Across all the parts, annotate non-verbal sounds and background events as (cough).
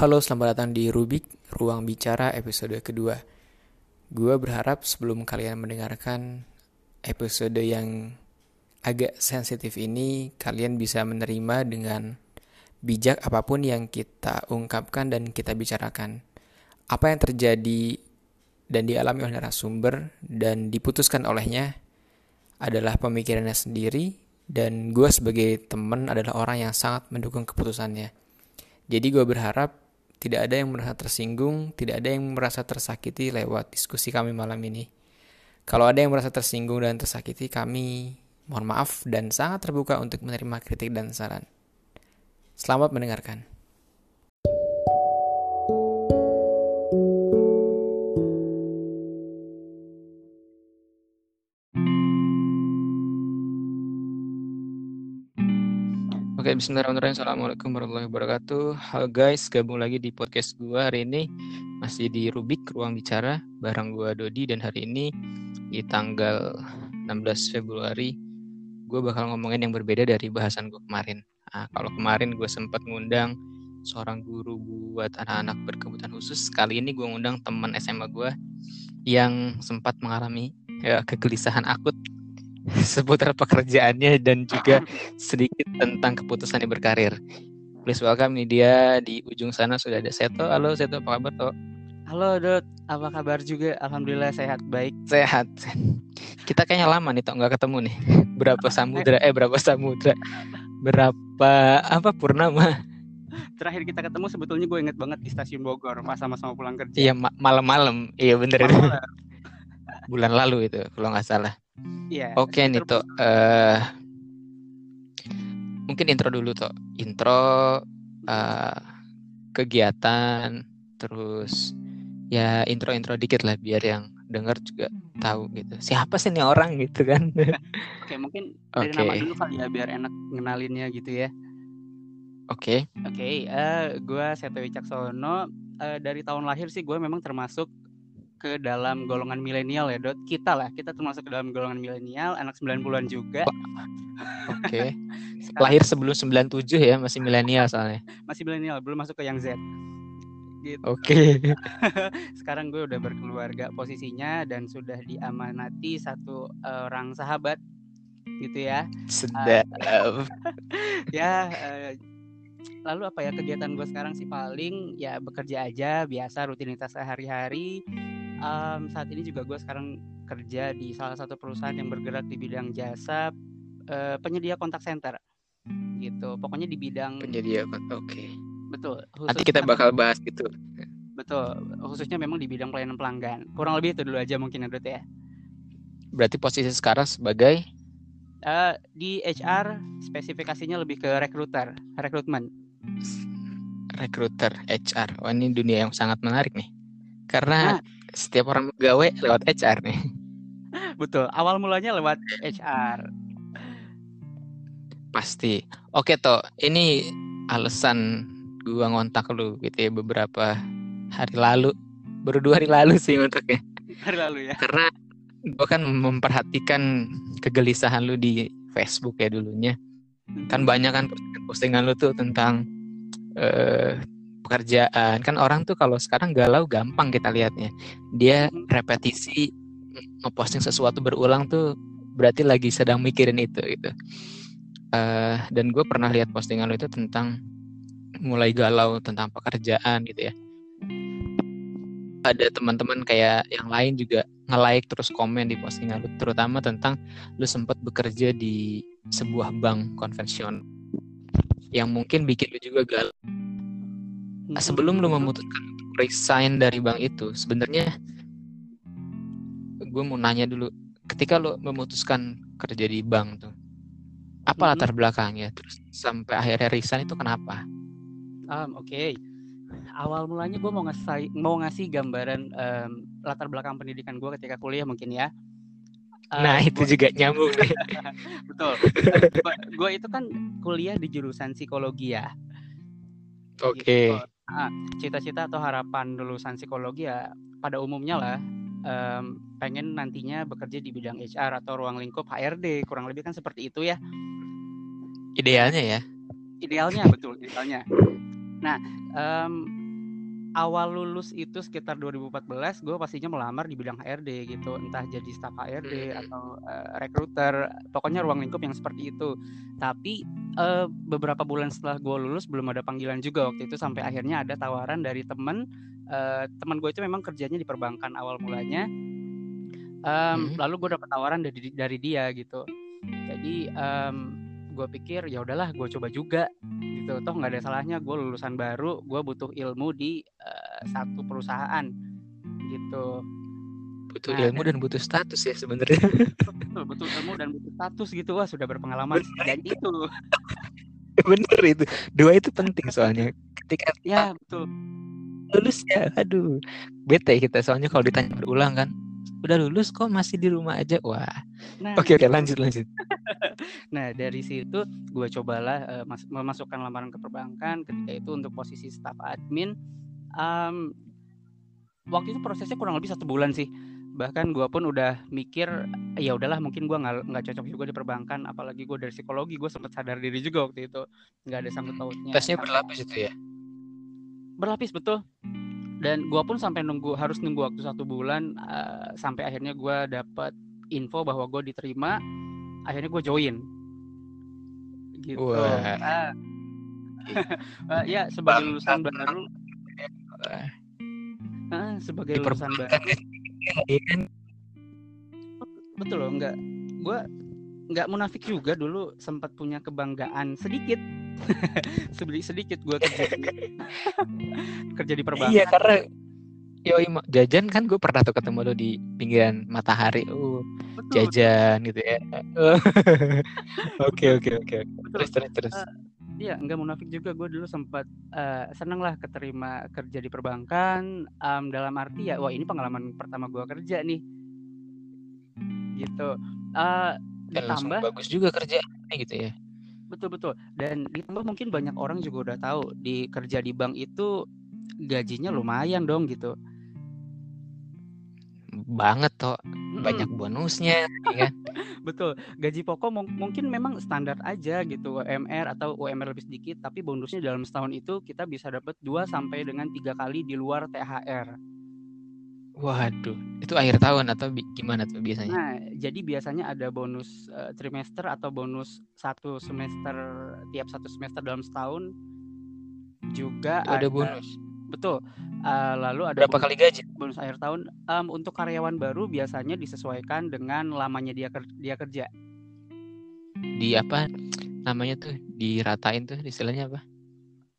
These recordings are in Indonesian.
Halo, selamat datang di Rubik, Ruang Bicara episode kedua. Gua berharap sebelum kalian mendengarkan episode yang agak sensitif ini, kalian bisa menerima dengan bijak apa pun yang kita ungkapkan dan kita bicarakan. Apa yang terjadi dan dialami oleh narasumber dan diputuskan olehnya adalah pemikirannya sendiri dan gue sebagai teman adalah orang yang sangat mendukung keputusannya. Jadi gue berharap tidak ada yang merasa tersinggung, tidak ada yang merasa tersakiti lewat diskusi kami malam ini. Kalau ada yang merasa tersinggung dan tersakiti, kami mohon maaf dan sangat terbuka untuk menerima kritik dan saran. Selamat mendengarkan. Oke, bismillahirrahmanirrahim. Assalamualaikum warahmatullahi wabarakatuh. Halo guys, gabung lagi di podcast gue hari ini. Masih di Rubik, Ruang Bicara, bareng gue Dodi. Dan hari ini, di tanggal 16 Februari, gue bakal ngomongin yang berbeda dari bahasan gue kemarin. Nah, kalau kemarin gue sempat ngundang seorang guru buat anak-anak berkebutuhan khusus. Kali ini gue ngundang teman SMA gue yang sempat mengalami ya, kegelisahan akut (laughs) seputar pekerjaannya dan juga sedikit tentang keputusannya berkarir. Please welcome nih dia di ujung sana sudah ada Seto. Halo Seto, apa kabar Toh? Halo Dot, apa kabar juga? Alhamdulillah sehat baik. Sehat. Kita kayaknya lama nih Toh nggak ketemu nih. (laughs) Berapa samudra? Eh berapa samudra? Berapa apa purnama? Terakhir kita ketemu sebetulnya gue inget banget di stasiun Bogor pas sama-sama pulang kerja. Iya ma malam-malam. Iya bener itu. Bulan lalu itu kalau nggak salah. Iya. Oke nih Toh. Uh, mungkin intro dulu Toh. Intro uh, kegiatan terus ya intro-intro dikit lah biar yang dengar juga tahu gitu siapa sih nih orang gitu kan (laughs) oke mungkin dari Oke. nama dulu kali ya biar enak ngenalinnya gitu ya oke oke eh gue Seto Wicaksono Eh, dari tahun lahir sih gue memang termasuk ke dalam golongan milenial ya Dot. Kita lah kita termasuk ke dalam golongan milenial anak 90-an juga. Oke. (laughs) Sekarang lahir sebelum 97 ya masih milenial soalnya. Masih milenial belum masuk ke yang Z. Gitu. Oke. (laughs) Sekarang gue udah berkeluarga posisinya dan sudah diamanati satu orang sahabat gitu ya. Sedap. (laughs) Ya eh, lalu apa ya kegiatan gue sekarang sih? Paling ya bekerja aja biasa rutinitas sehari-hari Em, saat ini juga gue sekarang kerja di salah satu perusahaan yang bergerak di bidang jasa eh, penyedia kontak center gitu. Pokoknya di bidang penyedia oke. Betul nanti kita bakal bahas gitu. Betul khususnya memang di bidang pelayanan pelanggan. Kurang lebih itu dulu aja mungkin Dut ya. Berarti posisi sekarang sebagai? Eh, di HR spesifikasinya lebih ke recruiter, rekrutmen. recruiter HR wah ini dunia yang sangat menarik nih. Karena setiap orang gawe lewat HR nih (laughs) Betul. Awal mulanya lewat HR. Pasti. Oke toh, ini alasan gua ngontak lu gitu ya beberapa hari lalu. Baru dua hari lalu sih ngontaknya. Hari lalu ya. Karena gua kan memperhatikan kegelisahan lu di Facebook ya dulunya. Kan banyak kan postingan lu tuh tentang eh, pekerjaan. Kan orang tuh kalau sekarang galau gampang kita lihatnya. Dia repetisi ngeposting sesuatu berulang tuh berarti lagi sedang mikirin itu gitu. Eh, dan gue pernah lihat postingan lo itu tentang mulai galau tentang pekerjaan gitu ya. Ada teman-teman kayak yang lain juga nge-like terus komen di postingan lu terutama tentang lu sempat bekerja di sebuah bank konvensional yang mungkin bikin lu juga galau. Nah, sebelum lu memutuskan untuk resign dari bank itu, sebenarnya gue mau nanya dulu, ketika lu memutuskan kerja di bank tuh, apa Mhm. latar belakangnya? Terus sampai akhirnya resign itu kenapa? Um, Oke. Awal mulanya gue mau ngasih mau ngasih gambaran em, latar belakang pendidikan gue ketika kuliah mungkin ya. Eh, nah itu gua- juga nyambung (laughs) betul. gue itu kan kuliah di jurusan psikologi ya. Oke. Gitu. Ah, cita-cita atau harapan lulusan psikologi ya pada umumnya lah em, pengen nantinya bekerja di bidang HR atau ruang lingkup HRD kurang lebih kan seperti itu ya. Idealnya ya. idealnya betul idealnya nah em, awal lulus itu sekitar 2014 gue pastinya melamar di bidang HRD gitu. Entah jadi staf HRD Hmm. atau uh, recruiter pokoknya ruang lingkup yang seperti itu. Tapi uh, beberapa bulan setelah gue lulus belum ada panggilan juga waktu itu sampai akhirnya ada tawaran dari temen uh, teman gue itu memang kerjanya di perbankan awal mulanya. Um, Hmm. lalu gue dapet tawaran dari dari dia gitu. Jadi um, gue pikir ya udahlah gue coba juga. Gitu. Toh nggak ada salahnya gue lulusan baru gue butuh ilmu di uh, satu perusahaan. Gitu. Butuh Nah, ilmu dan butuh status ya sebenarnya. Betul butuh ilmu dan butuh status gitu. Wah sudah berpengalaman. Dan itu. (laughs) bener itu. Dua itu penting soalnya. Ketika ya betul. lulus ya aduh. Bete kita soalnya kalau ditanya berulang kan udah lulus kok masih di rumah aja wah nah oke oke lanjut lanjut (laughs) Nah dari situ gue cobalah uh, mas- memasukkan lamaran ke perbankan ketika itu untuk posisi staff admin. Am, waktu itu prosesnya kurang lebih satu bulan sih. Bahkan gue pun udah mikir ya udahlah mungkin gue nggak nggak cocok juga di perbankan. Apalagi gue dari psikologi gue sempat sadar diri juga waktu itu nggak ada sangkut pautnya. tesnya berlapis itu ya Berlapis betul. Dan gue pun sampai nunggu harus nunggu waktu satu bulan uh, sampai akhirnya gue dapet info bahwa gue diterima. Akhirnya gue join gitu. Wah. Ah. Eh, ya sebagai lulusan baru, ah, sebagai lulusan baru, kan iya kan betul loh, nggak, gue nggak munafik juga dulu sempat punya kebanggaan sedikit, (laughs) sedikit sedikit gue kerja (laughs) kerja di perbankan. iya karena Yoi, jajan kan gue pernah tuh ketemu lo di pinggiran matahari. Oh, betul, jajan gitu ya. (laughs) Oke oke oke. betul. Terus terus terus. Eh, Iya, nggak munafik juga. Gue dulu sempat eh, seneng lah keterima kerja di perbankan. Em, dalam arti ya, wah ini pengalaman pertama gue kerja nih, gitu. Eh, Dan ditambah bagus juga kerjaannya gitu ya. Betul betul. Dan ditambah mungkin banyak orang juga udah tahu di kerja di bank itu gajinya lumayan dong gitu. Banget toh, banyak bonusnya, ya kan? (laughs) betul. Gaji pokok mung- mungkin memang standar aja gitu UMR atau UMR lebih sedikit, tapi bonusnya dalam setahun itu kita bisa dapat 2 sampai dengan tiga kali di luar THR. Waduh, itu akhir tahun atau gimana tuh biasanya? Nah, jadi biasanya ada bonus eh, trimester atau bonus satu semester tiap satu semester dalam setahun juga Itu ada bonus. betul. Eh, lalu ada Berapa bonus, kali gaji? bonus akhir tahun Em, untuk karyawan baru biasanya disesuaikan dengan lamanya dia ker- dia kerja. Di apa namanya tuh? Diratain tuh istilahnya apa?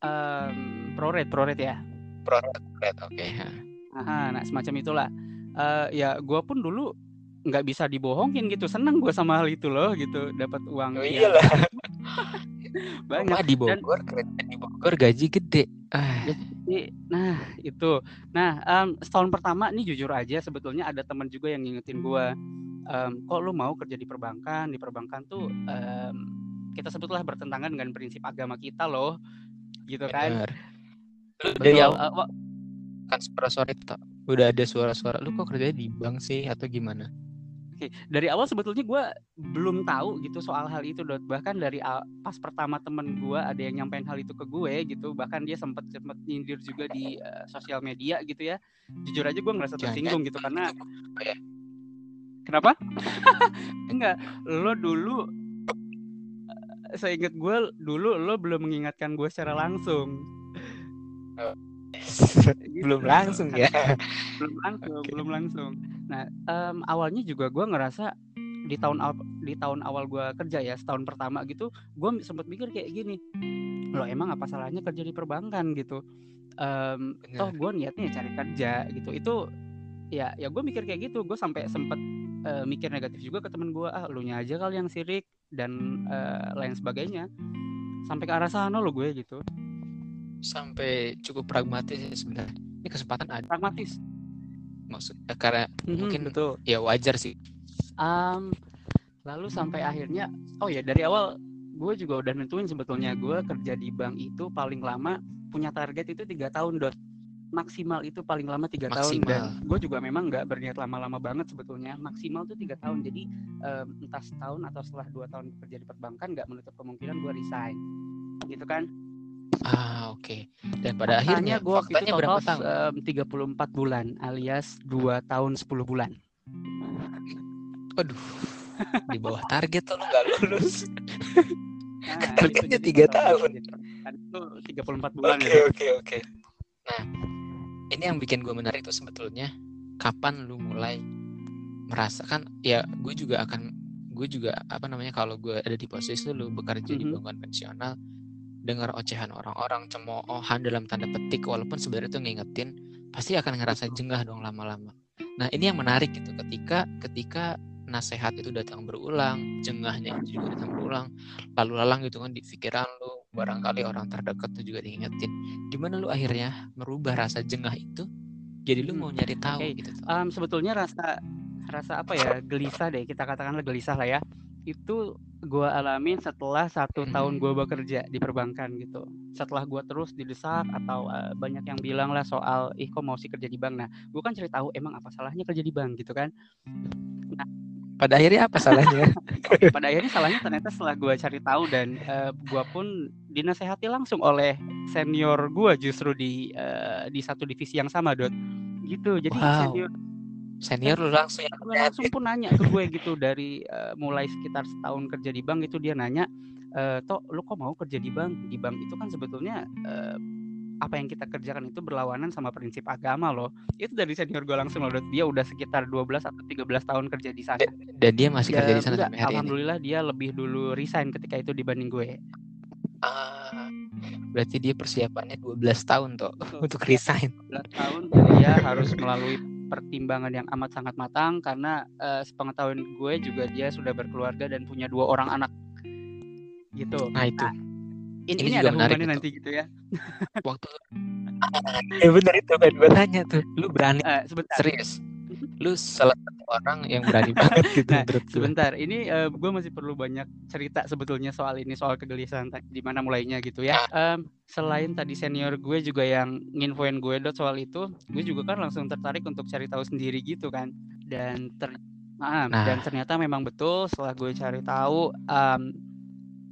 Em, prorate prorate ya. Proret. Oke. ha. Aha, nah semacam itulah. Eh, ya gue pun dulu nggak bisa dibohongin gitu. Seneng gue sama hal itu loh gitu. Dapat uang Oh ya, iyalah. (laughs) banyak. Wah, di Bogor kerja di Bogor gaji gede. Ah, Jadi, nah itu. Nah em, setahun pertama nih jujur aja sebetulnya ada teman juga yang ngingetin gue. em, kok lu mau kerja di perbankan? Di perbankan tuh em, kita sebutlah bertentangan dengan prinsip agama kita loh, gitu kan? dari Betul. awal Eh, kan suara-suara itu udah ada suara-suara lu kok kerjanya di bank sih atau gimana? Oke, dari awal sebetulnya gue belum tahu gitu soal hal itu dot bahkan dari pas pertama temen gue ada yang nyampein hal itu ke gue gitu bahkan dia sempat sempat nyindir juga di eh, sosial media gitu ya jujur aja gue ngerasa tersinggung gitu karena ya? kenapa (laughs) enggak lo dulu eh, saya ingat gue dulu lo belum mengingatkan gue secara langsung Gitu. (laughs) Belum langsung ya. (laughs) belum langsung Oke. belum langsung. Nah em, awalnya juga gue ngerasa di tahun aw- di tahun awal gue kerja ya setahun pertama gitu gue sempat mikir kayak gini loh emang apa salahnya kerja di perbankan? gitu. Em, Bener. toh gue niatnya ya cari kerja gitu. Itu ya ya gue mikir kayak gitu. Gue sampai sempet eh, mikir negatif juga ke temen gue ah lu nya aja kali yang sirik dan eh, lain sebagainya. Sampai ke arah sana lo gue gitu Sampai cukup pragmatis ya sebenarnya. Ini kesempatan ada. Pragmatis? Maksud eh, karena Mhm, Mungkin- betul. ya wajar sih. Am, lalu sampai akhirnya, oh ya dari awal gue juga udah nentuin sebetulnya gue kerja di bank itu paling lama punya target itu tiga tahun dot. Maksimal itu paling lama tiga tahun. Dan gue juga memang nggak berniat lama-lama banget sebetulnya. Maksimal tuh tiga tahun. Jadi em, entah setahun atau setelah dua tahun bekerja di perbankan nggak menutup kemungkinan gue resign. Gitu kan Ah, oke. Dan pada akhirnya gue waktu itu faktanya berapa tahun? em, 34 bulan alias 2 tahun 10 bulan. Aduh, di bawah target tuh lu nggak lulus. (laughs) Nah, Targetnya jadi tiga total tahun. Kan itu 34 bulan Oke, oke, oke. Nah, ini yang bikin gue menarik tuh sebetulnya kapan lu mulai merasakan ya gue juga akan gue juga apa namanya kalau gue ada di posisi lu bekerja di Mhm. bank konvensional dengar ocehan orang-orang cemoohan dalam tanda petik walaupun sebenarnya itu ngingetin pasti akan ngerasa jengah dong lama-lama. Nah ini yang menarik gitu ketika ketika nasihat itu datang berulang, jengahnya itu juga datang berulang, lalu lalang gitu kan di pikiran lu, barangkali orang terdekat tuh juga diingetin. Gimana lu akhirnya merubah rasa jengah itu jadi lu Hmm, mau nyari tahu oke. gitu. Em, sebetulnya rasa rasa apa ya gelisah deh kita katakanlah gelisah lah ya itu gue alamin setelah satu Mhm. tahun gue bekerja di perbankan gitu setelah gue terus didesak atau eh, banyak yang bilang lah soal ih kok mau sih kerja di bank nah gue kan cari tahu emang apa salahnya kerja di bank gitu kan Pada akhirnya apa salahnya? (laughs) pada akhirnya salahnya ternyata setelah gue cari tahu dan gue pun dinasehati langsung oleh senior gue justru di eh, di satu divisi yang sama dot gitu jadi Wow. senior Senior lu langsung yang gue langsung pun nanya ke gue gitu dari eh, mulai sekitar setahun kerja di bank itu dia nanya e, toh lu kok mau kerja di bank di bank itu kan sebetulnya eh, apa yang kita kerjakan itu berlawanan sama prinsip agama loh itu dari senior gue langsung loh dia udah sekitar 12 atau 13 tahun kerja di sana dan dia masih kerja di sana enggak, sampai hari ini. alhamdulillah dia lebih dulu resign ketika itu dibanding gue Ah, berarti dia persiapannya 12 tahun tuh (laughs) Betul. untuk resign. 11 tahun dia harus melalui pertimbangan yang amat sangat matang karena eh, sepengetahuan gue juga dia sudah berkeluarga dan punya dua orang anak. Gitu. Nah itu. Ini, Ini ini juga ada menarik hubungannya nanti gitu ya. Waktu (laughs) ya bener itu kan gue tanya tuh lu berani Eh, sebentar. Serius lu salah satu orang yang berani (laughs) banget gitu Nah, sebentar. Ini gue masih perlu banyak cerita sebetulnya soal ini soal kegelisahan di mana mulainya gitu ya. Em, selain tadi senior gue juga yang nginfoin gue dot soal itu gue juga kan langsung tertarik untuk cari tahu sendiri gitu kan. Dan ter Ah, Nah. dan ternyata memang betul setelah gue cari tahu em,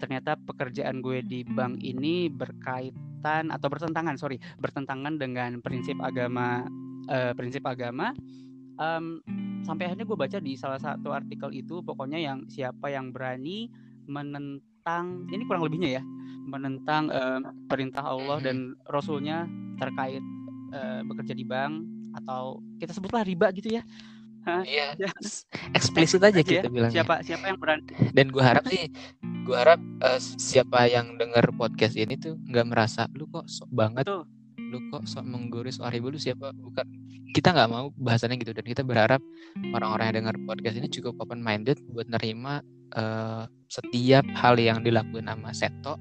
ternyata pekerjaan gue di bank ini berkaitan atau bertentangan sorry bertentangan dengan prinsip agama eh, prinsip agama Em, sampai akhirnya gue baca di salah satu artikel itu pokoknya yang siapa yang berani menentang ini kurang lebihnya ya menentang em, perintah Allah dan Rasulnya terkait eh, bekerja di bank atau kita sebutlah riba gitu ya. Iya. Ya. eksplisit aja Aja ya, kita bilangnya. Siapa siapa yang berani? Dan gue harap sih gue harap eh, siapa yang denger podcast ini tuh nggak merasa lu kok sok banget Betul. Lu kok sok menggurus soal riba lu? Siapa? Bukan. Kita nggak mau bahasannya gitu dan kita berharap orang-orang yang dengar podcast ini cukup open minded buat nerima eh, setiap hal yang dilakukan sama Seto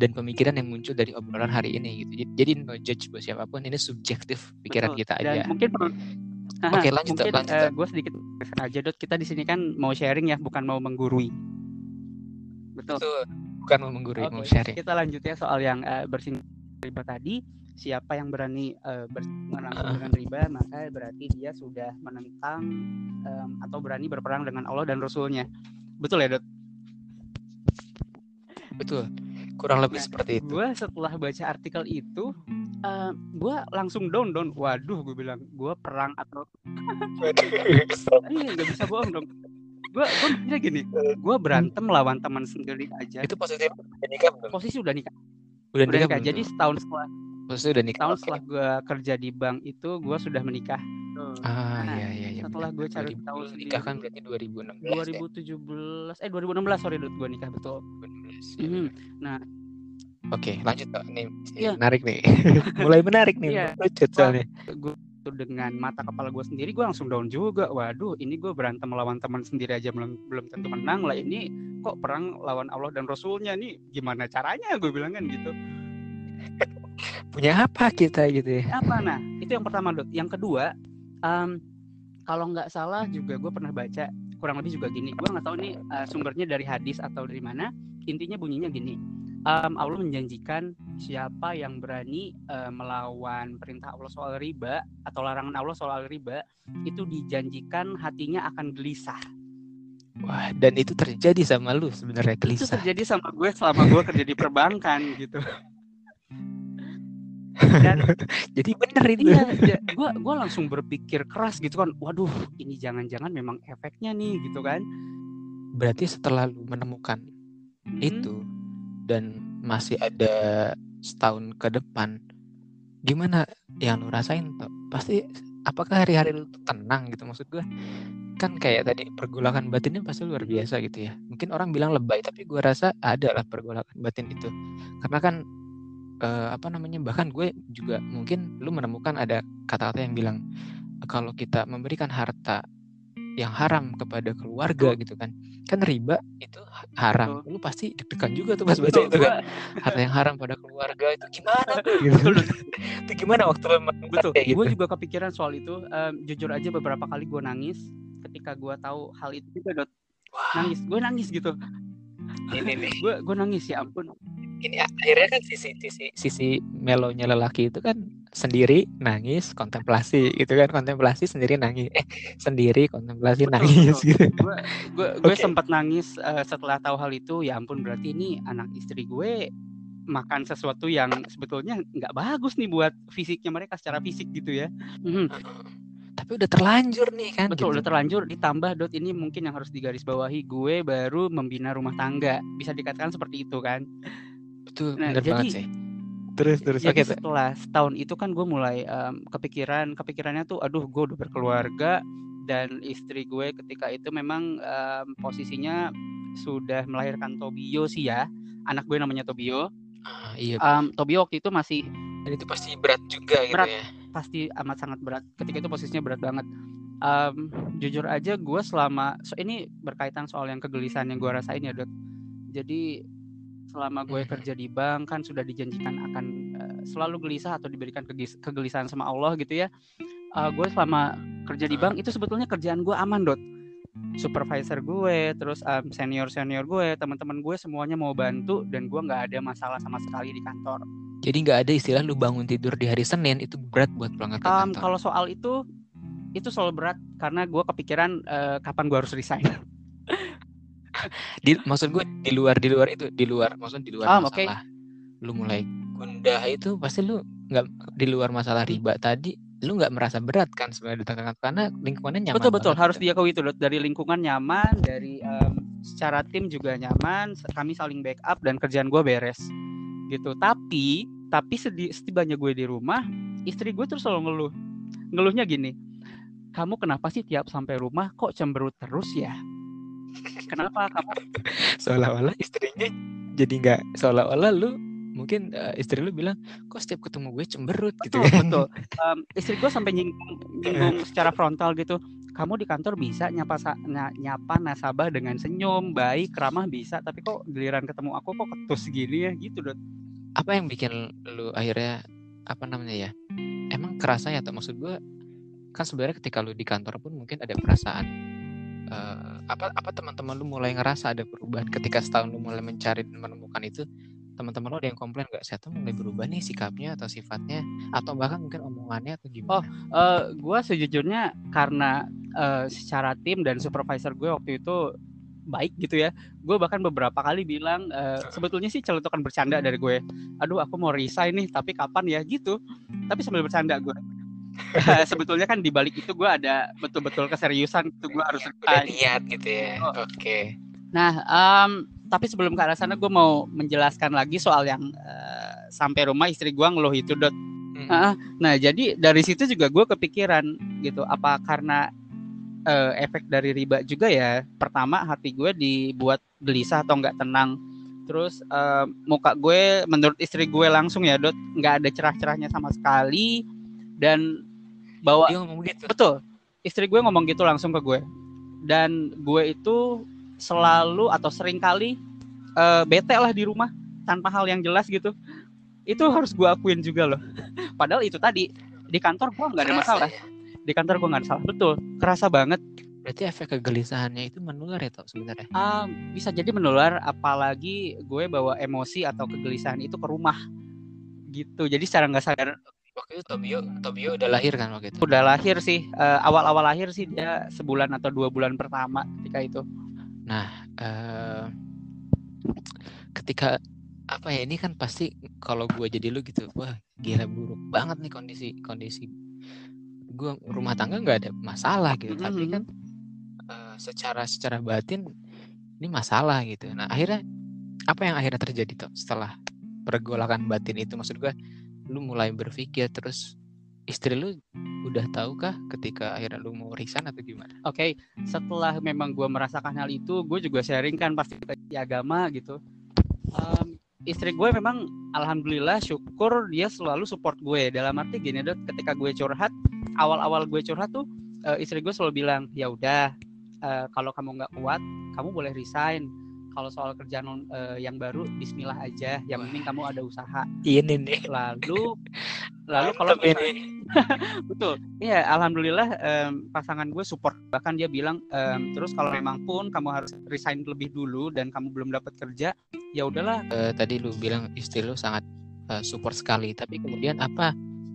dan pemikiran yang muncul dari obrolan hari ini gitu. Jadi, no judge buat siapa pun. Ini subjektif pikiran Betul. kita dan aja. mungkin perlu Oke, lanjut, mungkin lanjut, Dok. gue sedikit aja dot kita di sini kan mau sharing ya bukan mau menggurui. Betul. Itu bukan mau menggurui Oke, mau sharing. kita lanjut ya soal yang uh, bersinggungan tadi. Siapa yang berani uh, bersinggungan langsung Ah. dengan riba, maka berarti dia sudah menentang em, atau berani berperang dengan Allah dan Rasulnya. Betul ya, Dot? betul kurang lebih Nah, seperti itu Gue setelah baca artikel itu, uh, gue langsung down, down. Waduh, gue bilang, gue perang atau (laughs) iya nggak bisa bohong dong. Gue gue mikirnya gini, gue berantem lawan teman sendiri aja. itu posisi udah nikah belum Posisi udah nikah, udah udah nikah nikah. Jadi setahun setelah posisi udah nikah tahun setelah gue kerja di bank itu gue sudah menikah. Ah Nah, iya iya iya setelah gue cari 2000 tahu nikah kan berarti 2016 ya? 2017 eh 2016 sorry gue nikah betul. 2016, iya Mhm. benar. oke lanjut Kak. nih Iya. menarik nih. (laughs) Mulai menarik nih Iya. lucu soalnya. Gue tuh dengan mata kepala gue sendiri gue langsung down juga. Waduh ini gue berantem melawan teman sendiri aja belum belum tentu menang lah ini. Kok perang lawan Allah dan Rasulnya nih? Gimana caranya? Gue bilang kan gitu (laughs) punya apa kita gitu ya? Apa? Nah itu yang pertama dot yang kedua em, kalau nggak salah juga gue pernah baca kurang lebih juga gini. Gue nggak tahu nih eh, sumbernya dari hadis atau dari mana. Intinya bunyinya gini em, Allah menjanjikan siapa yang berani eh, melawan perintah Allah soal riba atau larangan Allah soal riba itu dijanjikan hatinya akan gelisah. Wah dan itu terjadi sama lu sebenarnya itu gelisah. terjadi sama gue selama gue kerja di perbankan gitu dan (laughs) jadi bener ini. ya, gue gue langsung berpikir keras gitu kan waduh ini jangan-jangan memang efeknya nih gitu kan. Berarti setelah lu menemukan Mhm. itu dan masih ada setahun ke depan gimana yang lu rasain tuh pasti apakah hari-hari lu tenang gitu? Maksud gue kan kayak tadi pergolakan batinnya pasti luar biasa gitu ya. Mungkin orang bilang lebay tapi gue rasa ada lah pergolakan batin itu. Karena kan eh, apa namanya bahkan gue juga mungkin lu menemukan ada kata-kata yang bilang kalau kita memberikan harta yang haram kepada keluarga gitu kan. Kan riba itu haram. Lu pasti deg-degan juga tuh pas baca Betul, itu kan. Harta yang haram pada keluarga itu gimana? Tuh (laughs) gitu itu gimana waktu betul. kayak gitu? gue juga kepikiran soal itu. Em, jujur aja beberapa kali gue nangis ketika gue tahu hal itu. Juga Dot. wah. nangis gue nangis gitu ini nih gue gue nangis ya ampun ini akhirnya kan sisi sisi sisi melonya lelaki itu kan sendiri nangis kontemplasi gitu kan kontemplasi sendiri nangis eh sendiri kontemplasi Betul, nangis betul. gitu gue gue Oke. sempat nangis eh, setelah tahu hal itu ya ampun berarti ini anak istri gue makan sesuatu yang sebetulnya nggak bagus nih buat fisiknya mereka secara fisik gitu ya Mhm. Tapi udah terlanjur nih kan betul gitu. udah terlanjur ditambah dot ini mungkin yang harus digarisbawahi gue baru membina rumah tangga. Bisa dikatakan seperti itu kan. Betul Nah, bener banget jadi- sih. Terus terus. Jadi tuh. setelah setahun itu kan gue mulai em, kepikiran kepikirannya tuh aduh gue udah berkeluarga dan istri gue ketika itu memang em, posisinya sudah melahirkan Tobio sih ya. Anak gue namanya Tobio. Ah, iya. Em, Tobio waktu itu masih dan itu pasti berat juga gitu Berat. ya pasti amat sangat berat. Ketika itu posisinya berat banget. Em, jujur aja gue selama so, ini berkaitan soal yang kegelisahan yang gue rasain ya dok. Jadi selama gue Mhm. kerja di bank kan sudah dijanjikan akan eh, selalu gelisah atau diberikan kegis- kegelisahan sama Allah gitu ya. Eh, gue selama kerja di bank itu sebetulnya kerjaan gue aman dot supervisor gue terus senior senior gue teman-teman gue semuanya mau bantu dan gue nggak ada masalah sama sekali di kantor jadi nggak ada istilah lu bangun tidur di hari Senin itu berat buat pulang ke Um, kantor. kalau soal itu itu selalu berat karena gue kepikiran eh, kapan gue harus resign. (laughs) di maksud gue di luar di luar itu di luar maksud di luar oke. masalah. Lu mulai gundah itu pasti lu nggak di luar masalah riba tadi lu nggak merasa berat kan sebenarnya di tengah karena lingkungannya nyaman betul betul. banget. Harus diakui itu dari lingkungan nyaman, dari em, secara tim juga nyaman, kami saling backup dan kerjaan gue beres gitu. Tapi tapi setibanya gue di rumah, istri gue terus selalu ngeluh. Ngeluhnya gini, kamu kenapa sih tiap sampai rumah kok cemberut terus ya? Kenapa kamu seolah-olah istrinya jadi nggak seolah-olah lu mungkin eh, istri lu bilang kok setiap ketemu gue cemberut gitu betul kan betul Em, istri gue sampai nyinggung, nyinggung (laughs) secara frontal gitu kamu di kantor bisa nyapa nyapa nasabah dengan senyum baik ramah bisa tapi kok giliran ketemu aku kok ketus gini ya? Gitu dot. Apa yang bikin lu akhirnya apa namanya ya emang kerasa ya? Atau maksud gue kan sebenarnya ketika lu di kantor pun mungkin ada perasaan eh, apa apa teman-teman lu mulai ngerasa ada perubahan ketika setahun lu mulai mencari dan menemukan itu teman-teman lu ada yang komplain gak saya tuh mulai berubah nih sikapnya atau sifatnya atau bahkan mungkin omongannya atau gimana? Eh, gue sejujurnya karena eh, secara tim dan supervisor gue waktu itu baik gitu ya. Gue bahkan beberapa kali bilang eh, sebetulnya sih celutukan bercanda dari gue. Aduh aku mau resign nih tapi kapan ya? Gitu. Tapi sambil bercanda gue (laughs) sebetulnya kan di balik itu gue ada betul-betul keseriusan itu gue harus resign. niat gitu ya. Oh. oke. Nah, em, tapi sebelum ke arah sana gue mau menjelaskan lagi soal yang eh, sampai rumah istri gue ngeluh itu dot. Hmm. Ah, Nah, jadi dari situ juga gue kepikiran gitu, apa karena eh, efek dari riba juga ya? Pertama hati gue dibuat gelisah atau nggak tenang. Terus em, muka gue menurut istri gue langsung ya dot, nggak ada cerah-cerahnya sama sekali dan bawa dia ngomong gitu Betul. Istri gue ngomong gitu langsung ke gue. Dan gue itu selalu atau sering kali eh, bete lah di rumah tanpa hal yang jelas gitu. Itu harus gue akuin juga loh. (laughs) Padahal itu tadi di kantor gue nggak ada Kerasa masalah. ya? Di kantor gue nggak ada masalah. Betul. Kerasa banget. berarti efek kegelisahannya itu menular ya toh sebenarnya Ah, bisa jadi menular apalagi gue bawa emosi atau kegelisahan itu ke rumah gitu. Jadi secara nggak sadar waktu itu Tobio Tobio udah lahir kan waktu itu udah lahir sih eh, awal-awal lahir sih dia sebulan atau dua bulan pertama ketika itu. Eh ketika apa ya ini kan pasti kalau gue jadi lu gitu wah gila buruk banget nih kondisi kondisi gue rumah tangga nggak ada masalah gitu mm-hmm. tapi kan uh, secara secara batin ini masalah gitu. Nah akhirnya apa yang akhirnya terjadi tuh setelah pergolakan batin itu? Maksud gue lu mulai berpikir terus istri lu udah tahu kah ketika akhirnya lu mau resign atau gimana? Oke, okay. setelah memang gue merasakan hal itu, gue juga sharing kan pasti di agama gitu. Um, istri gue memang alhamdulillah syukur dia selalu support gue dalam arti gini dok, ketika gue curhat, awal-awal gue curhat tuh uh, istri gue selalu bilang ya udah uh, kalau kamu nggak kuat, kamu boleh resign kalau soal kerjaan uh, yang baru Bismillah aja. Yang penting kamu ada usaha. Ini nih. Lalu (laughs) lalu kalau ini. (laughs) Betul. Iya alhamdulillah um, pasangan gue support. Bahkan dia bilang um, terus kalau memang pun kamu harus resign lebih dulu dan kamu belum dapat kerja ya udahlah. Uh, tadi lu bilang istri lu sangat uh, support sekali. Tapi kemudian apa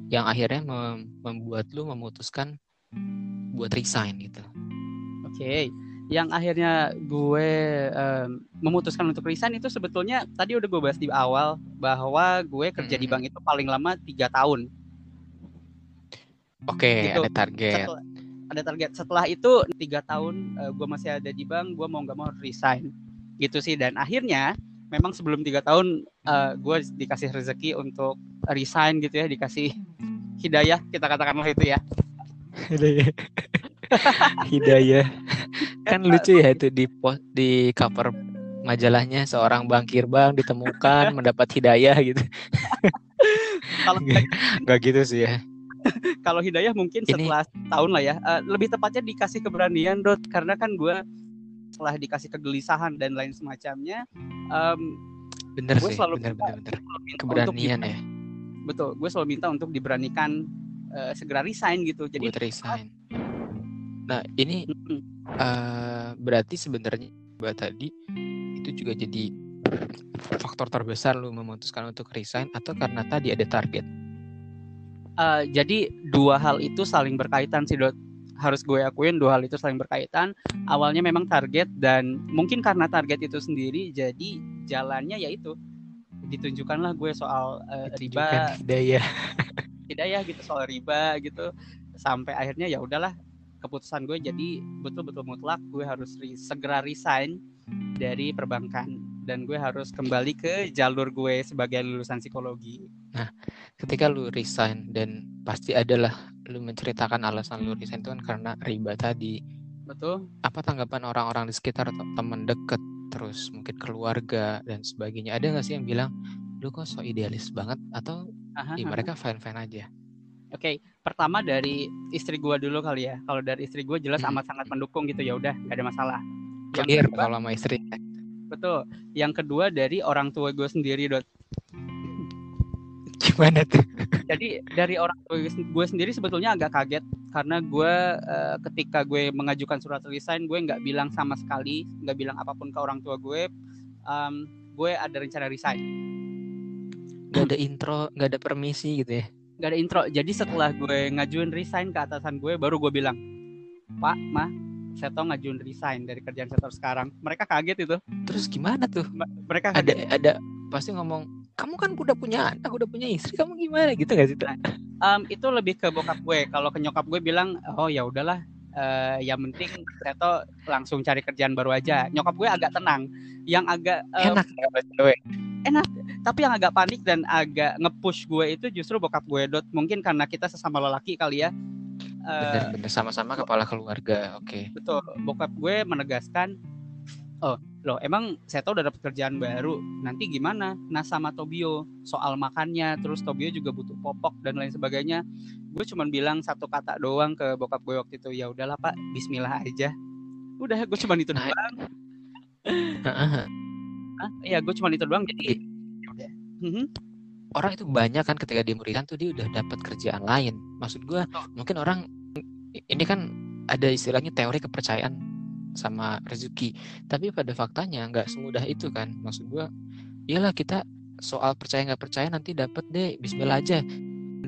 yang akhirnya mem membuat lu memutuskan buat resign gitu? Oke. okay yang akhirnya gue um, memutuskan untuk resign itu sebetulnya tadi udah gue bahas di awal bahwa gue kerja hmm. di bank itu paling lama tiga tahun. Oke, okay, gitu. ada target. Setelah, ada target. Setelah itu tiga tahun uh, gue masih ada di bank, gue mau nggak mau resign, gitu sih. Dan akhirnya memang sebelum tiga tahun uh, gue dikasih rezeki untuk resign gitu ya, dikasih hidayah kita katakanlah itu ya. Hidayah. hidayah kan lucu ya itu di post di cover majalahnya seorang bangkir bang ditemukan (laughs) mendapat hidayah gitu. Kalau nggak gitu sih ya. kalau hidayah mungkin setelah Ini... tahun lah ya. Uh, lebih tepatnya dikasih keberanian dot karena kan gue setelah dikasih kegelisahan dan lain semacamnya um, bener gue sih selalu bener, minta, bener, bener. keberanian ya. Betul gue selalu minta untuk diberanikan uh, segera resign gitu. Jadi Buat resign Nah, ini uh, berarti sebenarnya buat tadi itu juga jadi faktor terbesar lu memutuskan untuk resign atau karena tadi ada target? Uh, jadi dua hal itu saling berkaitan sih dot. Harus gue akuin dua hal itu saling berkaitan. Awalnya memang target dan mungkin karena target itu sendiri jadi jalannya yaitu ditunjukkanlah gue soal uh, riba. Hidayah. Hidayah gitu soal riba gitu. Sampai akhirnya ya udahlah keputusan gue jadi betul-betul mutlak gue harus re segera resign dari perbankan dan gue harus kembali ke jalur gue sebagai lulusan psikologi. Nah, ketika lu resign dan pasti adalah lu menceritakan alasan lu resign itu kan karena riba tadi. Betul. Apa tanggapan orang-orang di sekitar atau teman deket terus mungkin keluarga dan sebagainya? Ada nggak sih yang bilang lu kok so idealis banget atau aha, ya, mereka fine-fine aja? Oke, okay. pertama dari istri gue dulu kali ya. Kalau dari istri gue jelas hmm. amat sangat mendukung gitu ya udah, gak ada masalah. Yang Clear kedua, kalau sama istri. Betul. Yang kedua dari orang tua gue sendiri, dot. Gimana tuh? Jadi dari orang tua gue sendiri sebetulnya agak kaget karena gue uh, ketika gue mengajukan surat resign gue nggak bilang sama sekali, nggak bilang apa pun ke orang tua gue. Um, gue ada rencana resign. Gak ada intro, gak ada permisi gitu ya? Gak ada intro jadi setelah gue ngajuin resign ke atasan gue baru gue bilang pak ma saya tahu ngajuin resign dari kerjaan saya sekarang mereka kaget itu terus gimana tuh mereka kaget. ada ada pasti ngomong kamu kan udah punya anak udah punya istri kamu gimana gitu gak sih um, itu lebih ke bokap gue kalau ke nyokap gue bilang oh ya udahlah uh, yang penting Seto langsung cari kerjaan baru aja. Nyokap gue agak tenang. Yang agak um, enak ya cewek. Enak. Tapi yang agak panik dan agak ngepush gue itu justru bokap gue dot. Mungkin karena kita sesama lelaki kali ya. Bener-bener sama-sama kepala keluarga. Oke. Okay. Betul. Bokap gue menegaskan, oh loh emang saya tahu udah dapat kerjaan baru nanti gimana nah sama Tobio soal makannya terus Tobio juga butuh popok dan lain sebagainya gue cuma bilang satu kata doang ke bokap gue waktu itu ya udahlah pak Bismillah aja udah gue cuma itu nah, doang (laughs) iya gue cuma itu doang jadi mhm. orang itu banyak kan ketika di Muritan tuh dia udah dapat kerjaan lain maksud gue oh. mungkin orang ini kan ada istilahnya teori kepercayaan sama rezeki tapi pada faktanya nggak semudah itu kan maksud gue iyalah kita soal percaya nggak percaya nanti dapat deh Bismillah aja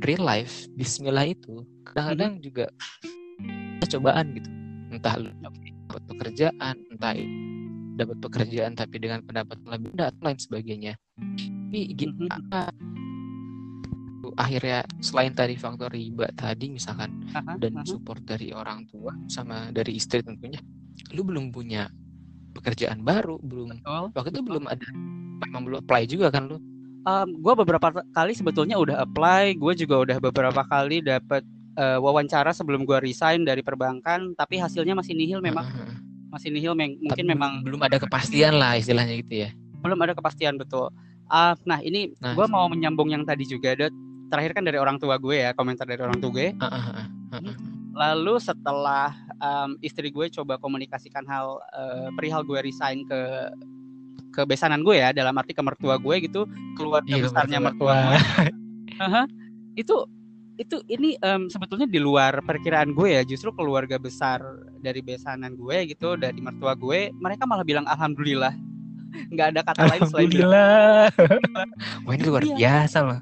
real life Bismillah itu kadang-kadang mm-hmm. juga cobaan gitu entah lu dapat pekerjaan entah dapat pekerjaan tapi dengan pendapat lebih rendah atau lain sebagainya tapi gini mm-hmm. apa akhirnya selain tadi faktor riba tadi misalkan Aha, dan aha. support dari orang tua sama dari istri tentunya, lu belum punya pekerjaan baru, belum Betul. waktu itu betul. belum ada memang belum apply juga kan lu? gue beberapa kali sebetulnya udah apply, gue juga udah beberapa kali dapat eh, wawancara sebelum gue resign dari perbankan, tapi hasilnya masih nihil memang, Heeh. Masih nihil mungkin Tapi memang belum ada kepastian lah istilahnya gitu ya. belum ada kepastian betul. Ah, nah ini Nah. gue mau menyambung yang tadi juga, Dot. Terakhir kan dari orang tua gue ya, komentar dari orang tua gue. Heeh, heeh, heeh. Lalu setelah em, istri gue coba komunikasikan hal eh, perihal gue resign ke ke besanan gue ya, dalam arti ke mertua gue gitu, keluarga Iya, besarnya mertua. mertua gue. (laughs) Aha. itu itu ini em, sebetulnya di luar perkiraan gue ya justru keluarga besar dari besanan gue gitu dari mertua gue mereka malah bilang alhamdulillah (laughs) nggak ada kata lain selain Alhamdulillah. (laughs) Wah ini luar Iya. biasa loh.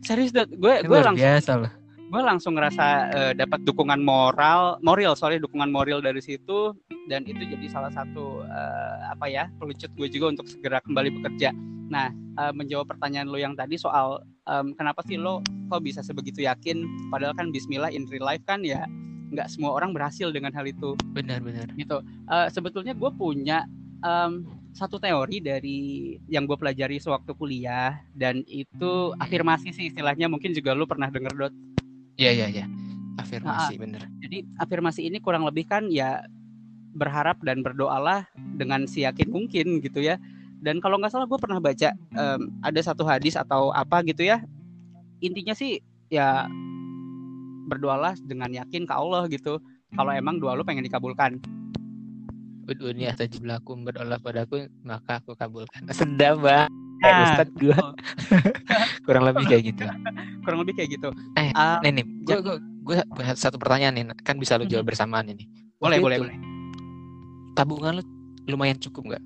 serius gue gue langsung biasa loh. Gue langsung ngerasa eh, dapat dukungan moral moral sorry dukungan moral dari situ. Dan itu jadi salah satu eh, apa ya pelucut gue juga untuk segera kembali bekerja. Nah eh, menjawab pertanyaan lo yang tadi soal em, kenapa sih lo kok bisa sebegitu yakin? Padahal kan Bismillah in real life kan ya nggak semua orang berhasil dengan hal itu. Benar-benar. gitu. Eh, sebetulnya gue punya em, satu teori dari yang gue pelajari sewaktu kuliah. Dan itu afirmasi sih istilahnya. Mungkin juga lo pernah denger dot Iya iya iya. Afirmasi bener. Jadi afirmasi ini kurang lebih kan ya berharap dan berdoalah dengan siyakin mungkin gitu ya. Dan kalau nggak salah gue pernah baca em, ada satu hadis atau apa gitu ya. Intinya sih ya berdoalah dengan yakin ke Allah gitu. Kalau emang doa lu pengen dikabulkan. Uduni atajib lakum berdoa padaku maka aku kabulkan. Sedap banget. Kayak Nah, Ustadz gue (laughs) kurang lebih kayak gitu. (laughs) kurang lebih kayak gitu. Eh, Ah, nih nih, gue gue gue punya satu pertanyaan nih, kan bisa lu jawab bersamaan ini. boleh boleh boleh. Tabungan lu lumayan cukup nggak?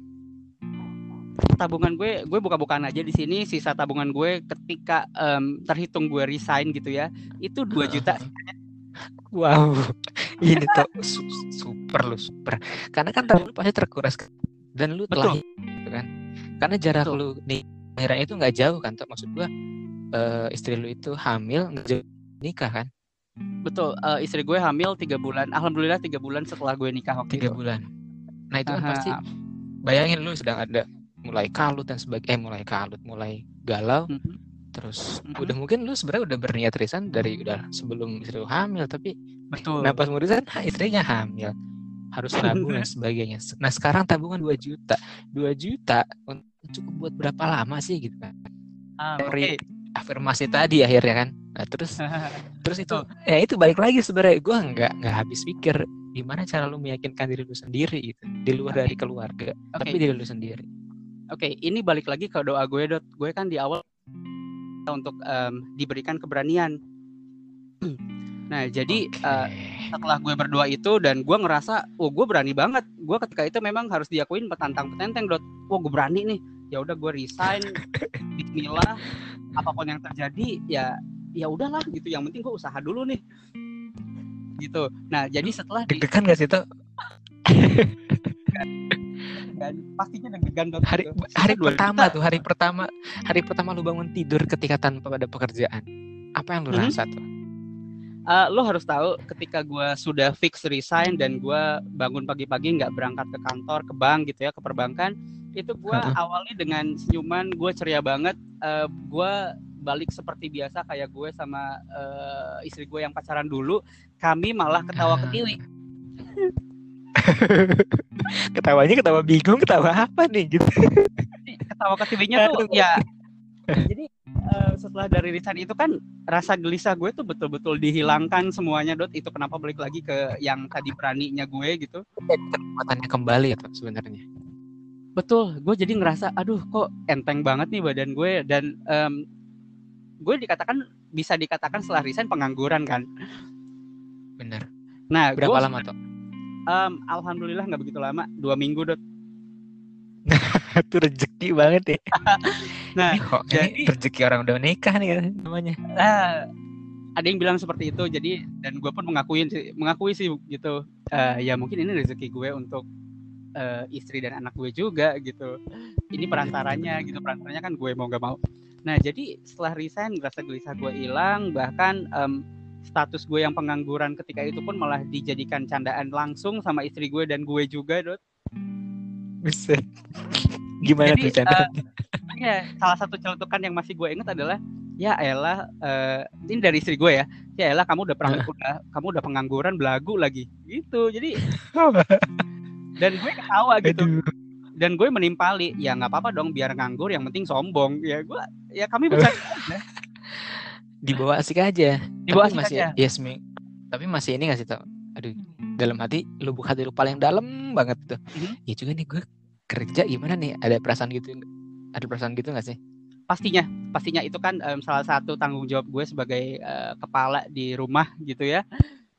Tabungan gue gue buka-bukaan aja di sini sisa tabungan gue ketika em, terhitung gue resign gitu ya. Itu 2 juta (laughs) Wow, ini tuh su- super lu super. Karena kan tabungan lu pasti terkuras dan lu telah gitu kan. Karena jarak Betul. lu nih akhirnya itu nggak jauh kan, tuh maksud gua eh, istri lu itu hamil nggak jauh nikah kan? Betul, eh, istri gue hamil tiga bulan. Alhamdulillah tiga bulan setelah gue nikah waktu Tiga itu. bulan. Nah itu kan Aha, pasti bayangin lu sedang ada mulai kalut dan sebagainya, eh mulai kalut, mulai galau, mhm. terus Mhm. udah mungkin lu sebenarnya udah berniat resign dari udah sebelum istri lu hamil, tapi Betul. Nah pas mau resign ah, istrinya hamil harus nabung (laughs) dan sebagainya. Nah sekarang tabungan 2 juta, 2 juta untuk cukup buat berapa lama sih gitu kan? Ah, Teori oke. afirmasi tadi akhirnya kan. Nah terus (laughs) terus itu ya itu balik lagi sebenarnya gue nggak nggak habis pikir gimana cara lu meyakinkan diri lu sendiri gitu di luar dari keluarga Oke. tapi diri lu sendiri. Oke, ini balik lagi ke doa gue, Dot. Gue kan di awal untuk em, diberikan keberanian. (clears throat) Nah, jadi Oke. eh, setelah gue berdoa itu dan gue ngerasa, oh gue berani banget. Gue ketika itu memang harus diakuin petantang petenteng, Dot. Wah, gue berani nih. Ya udah gue resign. (laughs) Bismillah. Apa pun yang terjadi, ya ya udahlah gitu. Yang penting gue usaha dulu nih. Gitu. Nah, jadi setelah Deg-degan gak sih tuh dan pastinya deg-degan Dot, hari gitu. hari pertama juta. tuh hari pertama hari pertama lu bangun tidur ketika tanpa ada pekerjaan apa yang lu Mhm. rasa tuh? Uh, lo harus tahu ketika gue sudah fix resign dan gue bangun pagi-pagi nggak berangkat ke kantor ke bank gitu ya ke perbankan itu gue awali dengan senyuman gue ceria banget. Uh, gue balik seperti biasa kayak gue sama uh, istri gue yang pacaran dulu kami malah ketawa ketiwi (laughs) Ketawanya ketawa bingung, ketawa apa nih gitu. ketawa ketiwinya tuh ya. (laughs) Jadi uh, setelah dari resign itu kan rasa gelisah gue tuh betul-betul dihilangkan semuanya dot itu kenapa balik lagi ke yang tadi beraninya gue gitu Kekuatannya kembali ya tuh sebenarnya. Betul, gue jadi ngerasa, aduh kok enteng banget nih badan gue dan em, gue dikatakan bisa dikatakan setelah resign pengangguran kan. Bener. Nah, Berapa gua, lama tuh? em, alhamdulillah nggak begitu lama, dua minggu dot. (laughs) (laughs) Itu rezeki banget ya. (laughs) Nah, Ini kok jadi- rezeki orang udah nikah nih kan namanya. ah, ada yang bilang seperti itu, jadi dan gue pun mengakuin sih, mengakui sih gitu. Eh, ya mungkin ini rezeki gue untuk eh, istri dan anak gue juga gitu. Ini perantaranya gitu, perantaranya kan gue mau gak mau. Nah jadi setelah resign rasa gelisah gue hilang bahkan um, status gue yang pengangguran ketika itu pun malah dijadikan candaan langsung sama istri gue dan gue juga dot. Buset. Gimana Jadi, tuh? Uh, ya salah satu celutukan yang masih gue inget adalah ya elah uh, ini dari istri gue ya ya elah kamu udah pernah udah kamu udah pengangguran belagu lagi gitu jadi dan gue ketawa gitu Aduh. dan gue menimpali ya nggak apa-apa dong biar nganggur yang penting sombong ya gue ya kami bercanda (laughs) aja. Dibawa asik aja. Dibawa asik masih, aja. Yes, Mi. Tapi masih ini gak sih tau? Aduh, dalam hati lubuk hati lu paling dalam banget tuh. Mhm. Ya juga nih gue kerja gimana nih? Ada perasaan gitu? Ada perasaan gitu gak sih? pastinya pastinya itu kan em, salah satu tanggung jawab gue sebagai eh, kepala di rumah gitu ya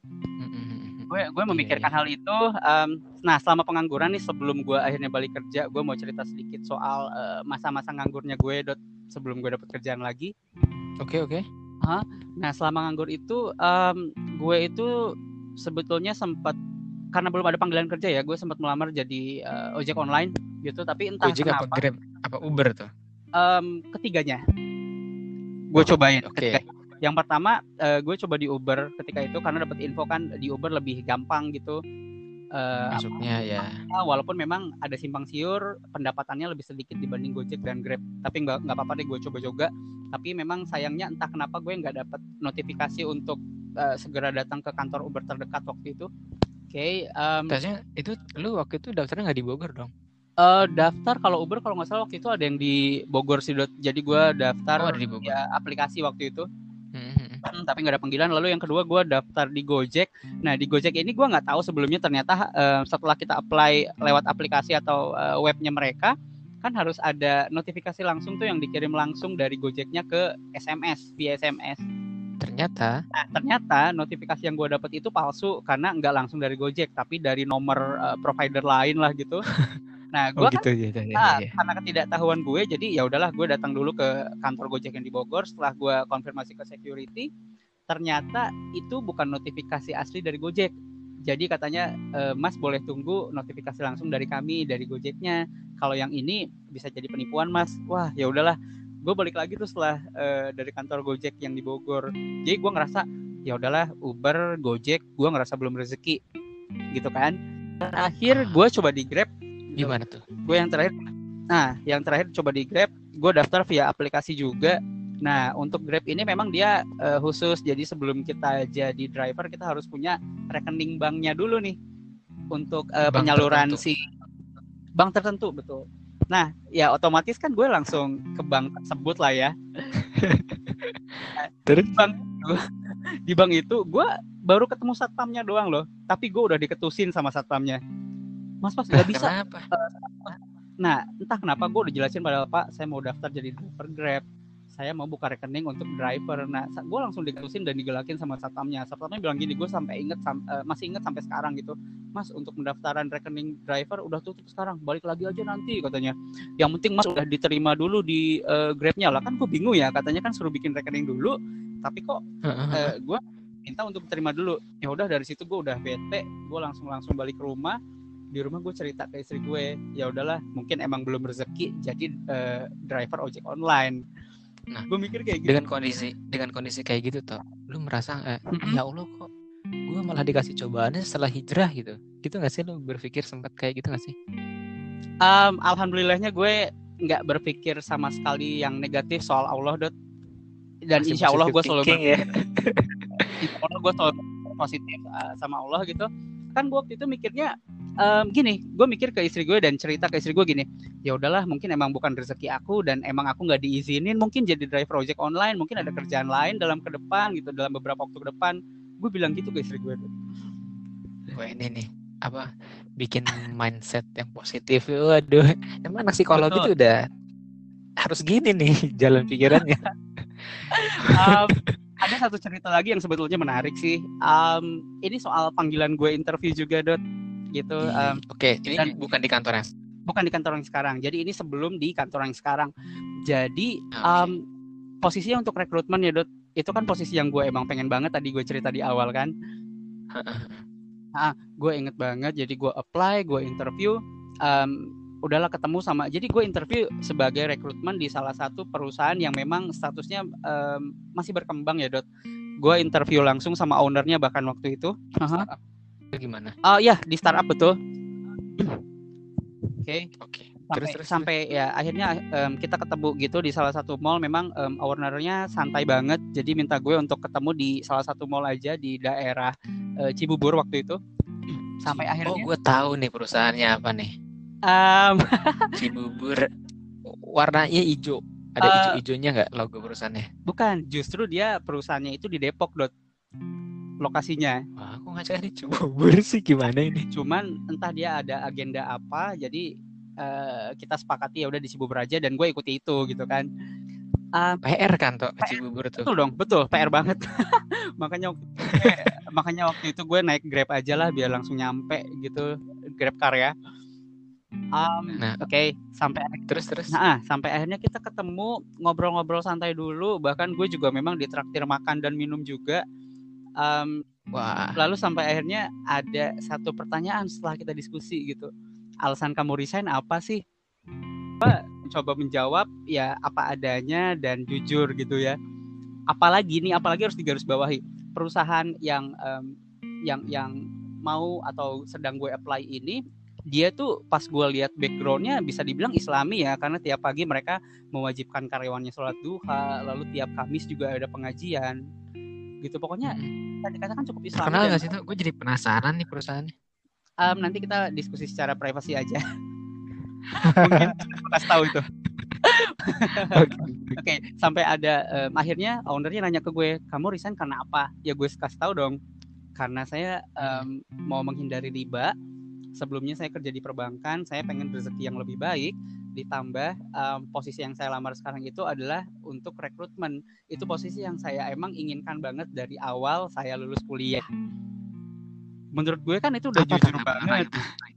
Mm-mm. gue gue Iya, memikirkan iya. hal itu em, nah selama pengangguran nih sebelum gue akhirnya balik kerja gue mau cerita sedikit soal eh, masa-masa nganggurnya gue dot sebelum gue dapet kerjaan lagi Oke oke. nah selama nganggur itu em, gue itu sebetulnya sempat karena belum ada panggilan kerja ya gue sempat melamar jadi eh, ojek online gitu tapi entah Gojek apa kenapa Grab apa Uber tuh? em, ketiganya gue cobain Oke. Ketika- yang pertama eh, gue coba di Uber ketika itu karena dapat info kan di Uber lebih gampang gitu Eh, Masuknya ya. apa, walaupun memang ada simpang siur pendapatannya lebih sedikit dibanding Gojek dan Grab tapi nggak nggak apa-apa deh gue coba juga tapi memang sayangnya entah kenapa gue nggak dapat notifikasi untuk eh, segera datang ke kantor Uber terdekat waktu itu. Oke em, Tasnya itu lu waktu itu daftarnya nggak di Bogor dong? eh, daftar kalau Uber kalau nggak salah waktu itu ada yang di Bogor sih jadi gue daftar Oh, ada di Bogor. ya aplikasi waktu itu. Mhm. Hmm, tapi nggak ada panggilan. Lalu yang kedua gue daftar di Gojek. Nah di Gojek ini gue nggak tahu sebelumnya ternyata eh, setelah kita apply lewat aplikasi atau eh, webnya mereka kan harus ada notifikasi langsung tuh yang dikirim langsung dari Gojeknya ke SMS via SMS Ternyata. Nah ternyata notifikasi yang gue dapat itu palsu karena nggak langsung dari Gojek tapi dari nomor eh, provider lain lah gitu. (laughs) Nah gue oh kan gitu. ya. ya, ya, Ah, ya. karena ketidaktahuan gue jadi ya udahlah gue datang dulu ke kantor Gojek yang di Bogor. Setelah gue konfirmasi ke security ternyata itu bukan notifikasi asli dari Gojek. Jadi katanya "Eh, Mas boleh tunggu notifikasi langsung dari kami dari Gojeknya. Kalau yang ini bisa jadi penipuan Mas. Wah ya udahlah gue balik lagi tuh setelah eh, dari kantor Gojek yang di Bogor. Jadi gue ngerasa ya udahlah Uber Gojek gue ngerasa belum rezeki. Gitu kan. Terakhir gue coba di Grab Gimana tuh? gue yang terakhir nah yang terakhir coba di Grab gue daftar via aplikasi juga. Nah untuk Grab ini memang dia eh, khusus. Jadi sebelum kita jadi driver kita harus punya rekening banknya dulu nih. Untuk Bank penyaluran tertentu. si bank tertentu betul nah ya otomatis kan gue langsung ke bank tersebut lah ya Terus? bank itu, di bank itu gue baru ketemu satpamnya doang loh tapi gue udah diketusin sama satpamnya mas mas nggak (laughs) bisa Kenapa? Nah, entah kenapa gue udah jelasin pada Pak, saya mau daftar jadi driver Grab. Saya mau buka rekening untuk driver. Nah, gue langsung diketusin dan digelakin sama satpamnya. Satpamnya bilang gini, gue sampai inget, sam- eh, masih inget sampai sekarang gitu. Mas, untuk pendaftaran rekening driver udah tutup sekarang. Balik lagi aja nanti katanya. Yang penting Mas udah diterima dulu di eh, Grabnya lah. Kan gue bingung ya, katanya kan suruh bikin rekening dulu. Tapi kok eh, gue minta untuk terima dulu ya udah dari situ gue udah bete gue langsung langsung balik ke rumah di rumah gue cerita ke istri gue ya udahlah mungkin emang belum rezeki jadi eh, driver ojek online Nah, gue mikir kayak gitu dengan kondisi dengan kondisi kayak gitu toh lu merasa Mm-mm. ya allah kok gue malah dikasih cobaannya setelah hijrah gitu. Gitu nggak sih lu berpikir sempat kayak gitu nggak sih? Em, alhamdulillahnya gue nggak berpikir sama sekali yang negatif soal Allah dot dan Masih insya Allah gue selalu ya. (laughs) Insya Allah gue selalu positif uh, sama Allah gitu. Kan gue waktu itu mikirnya em, gini gue mikir ke istri gue dan cerita ke istri gue gini ya udahlah mungkin emang bukan rezeki aku dan emang aku nggak diizinin mungkin jadi driver ojek online mungkin ada kerjaan lain dalam ke depan gitu dalam beberapa waktu ke depan gue bilang gitu ke istri gue Wah ini nih apa bikin mindset yang positif waduh emang anak psikologi Betul. tuh udah harus gini nih jalan pikirannya Em, ada satu cerita lagi yang sebetulnya menarik sih Em, ini soal panggilan gue interview juga dot gitu em, oke ini dan- bukan di kantor yang bukan di kantor yang sekarang. Jadi ini sebelum di kantor yang sekarang. Jadi Ah, oke. um, posisinya untuk rekrutmen ya Dot, itu kan posisi yang gue emang pengen banget tadi gue cerita di awal kan. (laughs) Gue inget banget. Jadi gue apply, gue interview. Um, udahlah ketemu sama jadi gue interview sebagai rekrutmen di salah satu perusahaan yang memang statusnya um, masih berkembang ya dot gue interview langsung sama ownernya bahkan waktu itu startup gimana oh ya di startup betul (clears throat) oke okay. oke okay. Sampai, terus, terus sampai terus. ya akhirnya um, kita ketemu gitu di salah satu mall memang um, ownernya santai banget jadi minta gue untuk ketemu di salah satu mall aja di daerah uh, Cibubur waktu itu sampai akhirnya oh gue tahu nih perusahaannya apa nih Um, (laughs) Cibubur warnanya hijau. Ada uh, hijau-hijaunya nggak logo perusahaannya? Bukan, justru dia perusahaannya itu di Depok dot lokasinya. Wah, aku ngajak di Cibubur sih gimana ini? Cuman entah dia ada agenda apa, jadi uh, kita sepakati ya udah di Cibubur aja dan gue ikuti itu gitu kan. Um, PR kan tuh Cibubur tuh. Betul dong, betul, PR banget. (laughs) makanya waktu (laughs) makanya waktu itu gue naik Grab aja lah biar langsung nyampe gitu Grab car ya. Um, nah, oke, okay. sampai terus terus. Nah, sampai akhirnya kita ketemu ngobrol-ngobrol santai dulu. Bahkan gue juga memang ditraktir makan dan minum juga. Um, Wah. Lalu sampai akhirnya ada satu pertanyaan setelah kita diskusi gitu. Alasan kamu resign apa sih? Apa coba menjawab ya apa adanya dan jujur gitu ya. Apalagi nih, apalagi harus digarisbawahi perusahaan yang um, yang yang mau atau sedang gue apply ini dia tuh pas gue lihat backgroundnya bisa dibilang Islami ya karena tiap pagi mereka mewajibkan karyawannya sholat duha lalu tiap Kamis juga ada pengajian gitu pokoknya hmm. dikatakan cukup Islami kenal nggak sih tuh gue jadi penasaran nih perusahaannya um, nanti kita diskusi secara privasi aja (laughs) mungkin kasih tahu itu (laughs) Oke, okay, sampai ada um, akhirnya ownernya nanya ke gue, kamu resign karena apa? Ya gue kasih tahu dong, karena saya um, mau menghindari riba sebelumnya saya kerja di perbankan, saya pengen rezeki yang lebih baik, ditambah um, posisi yang saya lamar sekarang itu adalah untuk rekrutmen. Itu posisi yang saya emang inginkan banget dari awal saya lulus kuliah. Menurut gue kan itu udah apa, jujur banget.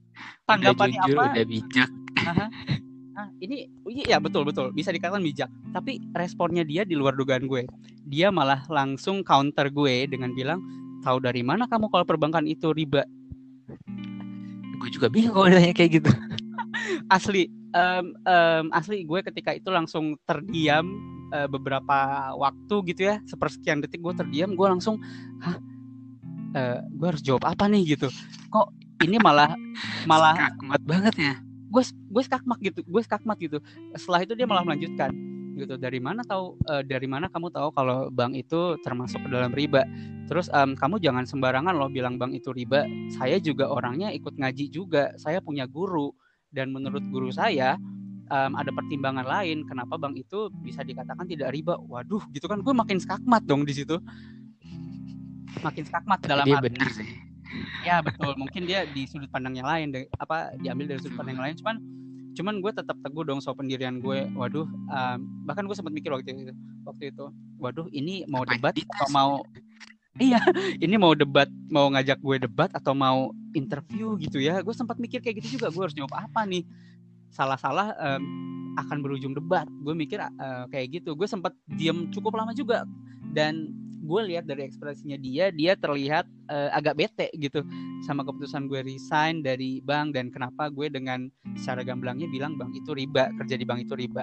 (laughs) Tanggapannya apa? Udah bijak. (laughs) Nah, ini iya betul betul bisa dikatakan bijak. Tapi responnya dia di luar dugaan gue. Dia malah langsung counter gue dengan bilang, tahu dari mana kamu kalau perbankan itu riba? gue juga bingung kalau ditanya kayak gitu (laughs) asli um, um, asli gue ketika itu langsung terdiam uh, beberapa waktu gitu ya sepersekian detik gue terdiam gue langsung hah uh, gue harus jawab apa nih gitu. Kok ini malah malah skakmat. banget ya. Gue gue skakmat gitu gue skakmat gitu. Setelah itu dia malah melanjutkan gitu. Dari mana tahu uh, dari mana kamu tahu kalau bank itu termasuk ke dalam riba? Terus um, kamu jangan sembarangan loh bilang bank itu riba. Saya juga orangnya ikut ngaji juga. Saya punya guru. Dan menurut guru saya um, ada pertimbangan lain kenapa bank itu bisa dikatakan tidak riba. Waduh gitu kan. Gue makin skakmat dong di situ makin skakmat dalam dia arti sih. Ya betul. Mungkin dia di sudut pandang yang lain apa diambil dari sudut pandang yang lain. Cuman cuman gue tetap teguh dong soal pendirian gue. Waduh um, bahkan gue sempat mikir waktu itu waktu itu waduh ini mau debat atau mau (laughs) iya ini mau debat mau ngajak gue debat atau mau interview gitu ya. Gue sempat mikir kayak gitu juga. Gue harus jawab apa nih? Salah-salah um, akan berujung debat. Gue mikir uh, kayak gitu. Gue sempat diem cukup lama juga. Dan gue lihat dari ekspresinya dia dia terlihat uh, agak bete gitu sama keputusan gue resign dari bank dan kenapa gue dengan secara gamblangnya bilang bank itu riba kerja di bank itu riba.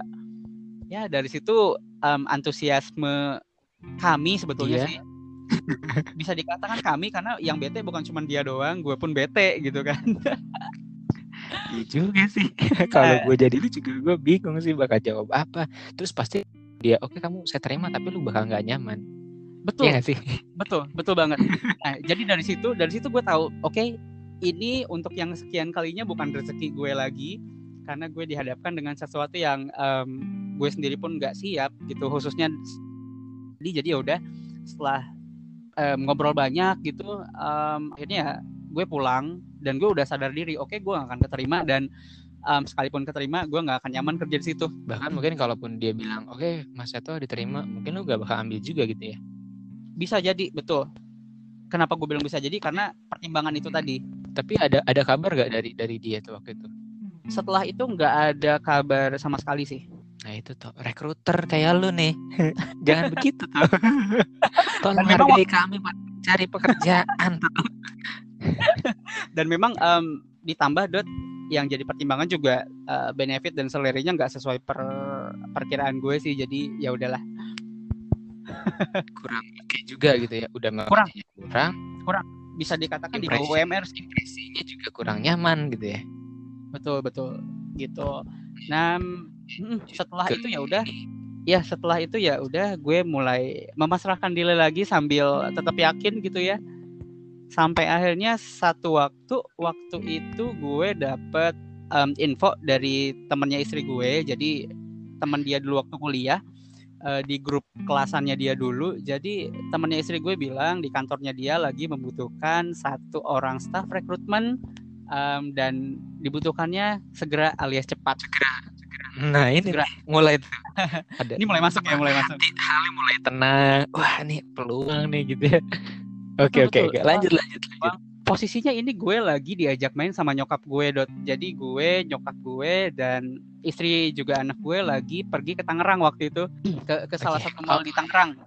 Ya dari situ um, antusiasme kami sebetulnya yeah. sih (laughs) bisa dikatakan kami karena yang bete bukan cuma dia doang gue pun bete gitu kan. (laughs) Iya juga sih. (laughs) Kalau gue jadi lu juga gue bingung sih bakal jawab apa. Terus pasti dia oke okay, kamu saya terima tapi lu bakal nggak nyaman Betul. Iya sih? (laughs) Betul, betul banget. Nah, jadi dari situ, dari situ gue tahu, oke, okay, ini untuk yang sekian kalinya bukan rezeki gue lagi, karena gue dihadapkan dengan sesuatu yang um, gue sendiri pun nggak siap gitu, khususnya jadi jadi ya udah setelah um, ngobrol banyak gitu, um, akhirnya gue pulang dan gue udah sadar diri, oke, okay, gue gak akan keterima dan um, sekalipun keterima gue nggak akan nyaman kerja di situ bahkan mungkin kalaupun dia bilang oke okay, mas Seto diterima mungkin lu gak bakal ambil juga gitu ya bisa jadi betul. Kenapa gue bilang bisa jadi? Karena pertimbangan itu tadi. Tapi ada ada kabar gak dari dari dia tuh waktu itu? Setelah itu nggak ada kabar sama sekali sih. Nah itu tuh rekruter kayak lu nih. (laughs) Jangan begitu tuh. (laughs) Tolong hargai kami cari pekerjaan tuh. (laughs) Dan memang um, ditambah dot yang jadi pertimbangan juga uh, benefit dan salary-nya nggak sesuai per perkiraan gue sih jadi ya udahlah kurang kayak juga gitu ya udah kurang. kurang. Kurang. Bisa dikatakan di bawah UMR sih. impresinya juga kurang nyaman gitu ya. Betul betul. Gitu. Nah setelah itu ya udah. ya setelah itu ya udah gue mulai memasrahkan diri lagi sambil tetap yakin gitu ya. Sampai akhirnya satu waktu waktu itu gue dapet um, info dari temennya istri gue. Jadi teman dia dulu waktu kuliah uh, di grup kelasannya dia dulu. Jadi temannya istri gue bilang di kantornya dia lagi membutuhkan satu orang staff rekrutmen um, dan dibutuhkannya segera alias cepat. Segera. segera. Nah ini segera. mulai (laughs) ada. ini mulai masuk ya, mulai masuk. Hal mulai tenang. Wah ini peluang nih gitu ya. Oke oke oke. Lanjut lanjut lanjut posisinya ini gue lagi diajak main sama nyokap gue dot. Jadi gue nyokap gue dan istri juga anak gue lagi pergi ke Tangerang waktu itu. (clears throat) Ke ke salah okay. satu mall di Tangerang. (laughs)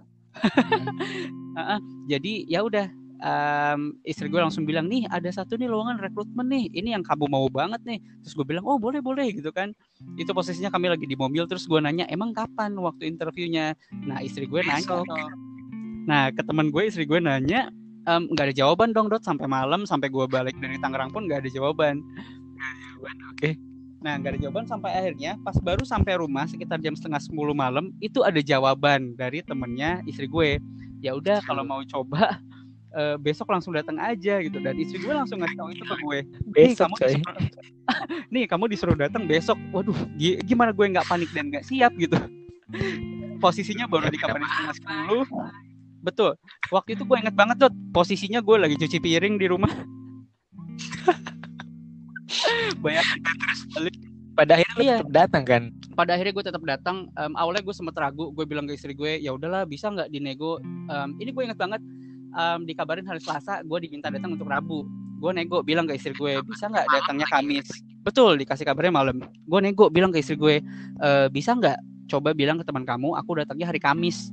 Uh, jadi ya udah um, istri gue langsung bilang nih ada satu nih lowongan rekrutmen nih. Ini yang kamu mau banget nih. Terus gue bilang oh boleh boleh gitu kan. Itu posisinya kami lagi di mobil. Terus gue nanya emang kapan waktu interviewnya? Nah istri gue nanya. Nah ke teman gue istri gue nanya nggak um, ada jawaban dong dot. Sampai malam sampai gue balik dari Tangerang pun nggak ada jawaban. Jawaban oke. Okay. nah nggak ada jawaban sampai akhirnya pas baru sampai rumah sekitar jam setengah sepuluh malam itu ada jawaban dari temennya istri gue. Ya udah kalau mau coba uh, (laughs) besok langsung datang aja gitu. Dan istri gue langsung ngasih tahu itu ke gue. Besok (laughs) nih, kamu disuruh, nih kamu disuruh datang besok. Waduh gimana gue nggak panik dan nggak siap gitu? (laughs) Posisinya baru dikabarin setengah sepuluh Betul. Waktu itu gue inget banget tuh posisinya gue lagi cuci piring di rumah. (laughs) Banyak terus balik. Pada akhirnya iya. tetap datang kan? Pada akhirnya gue tetap datang. Um, awalnya gue sempet ragu. Gue bilang ke istri gue, ya udahlah bisa nggak dinego. Um, ini gue inget banget. Um, dikabarin hari Selasa, gue diminta datang untuk Rabu. Gue nego bilang ke istri gue, bisa nggak datangnya Kamis? Betul, dikasih kabarnya malam. Gue nego bilang ke istri gue, e, bisa nggak coba bilang ke teman kamu, aku datangnya hari Kamis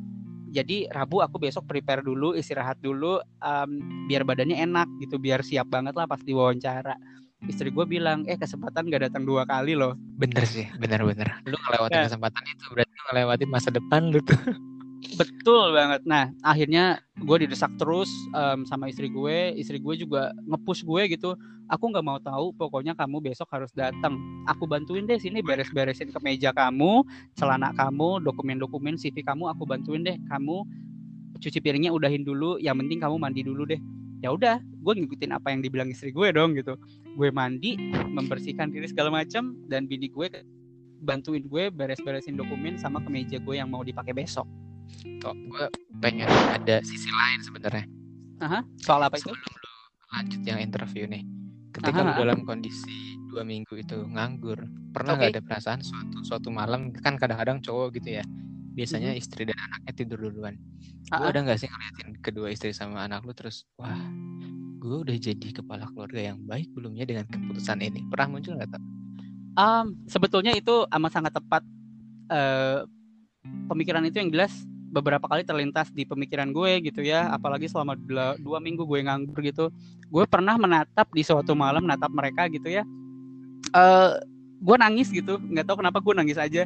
jadi Rabu aku besok prepare dulu istirahat dulu um, biar badannya enak gitu biar siap banget lah pas diwawancara. Istri gue bilang eh kesempatan gak datang dua kali loh. Bener sih bener-bener. Lu ngelewatin ya. kesempatan itu berarti lu ngelewatin masa depan lu tuh (laughs) Betul banget. Nah, akhirnya gue didesak terus um, sama istri gue. Istri gue juga ngepush gue gitu. Aku nggak mau tahu. Pokoknya kamu besok harus datang. Aku bantuin deh sini beres-beresin ke meja kamu, celana kamu, dokumen-dokumen CV kamu. Aku bantuin deh. Kamu cuci piringnya udahin dulu. Yang penting kamu mandi dulu deh. Ya udah, gue ngikutin apa yang dibilang istri gue dong gitu. Gue mandi, membersihkan diri segala macam, dan bini gue bantuin gue beres-beresin dokumen sama kemeja gue yang mau dipakai besok. Kok gue pengen ada sisi lain sebenarnya. Soal apa itu? Sebelum lu lanjut yang interview nih. Ketika Aha. lu dalam kondisi dua minggu itu nganggur, pernah nggak okay. ada perasaan suatu suatu malam kan kadang-kadang cowok gitu ya, biasanya mm -hmm. istri dan anaknya tidur duluan. Gue ada nggak sih ngeliatin kedua istri sama anak lu terus, wah, gue udah jadi kepala keluarga yang baik belumnya dengan keputusan ini. Pernah muncul nggak Um, sebetulnya itu amat sangat tepat. Uh, pemikiran itu yang jelas beberapa kali terlintas di pemikiran gue gitu ya apalagi selama dua minggu gue nganggur gitu gue pernah menatap di suatu malam menatap mereka gitu ya. Uh, gue nangis gitu nggak tahu kenapa gue nangis aja.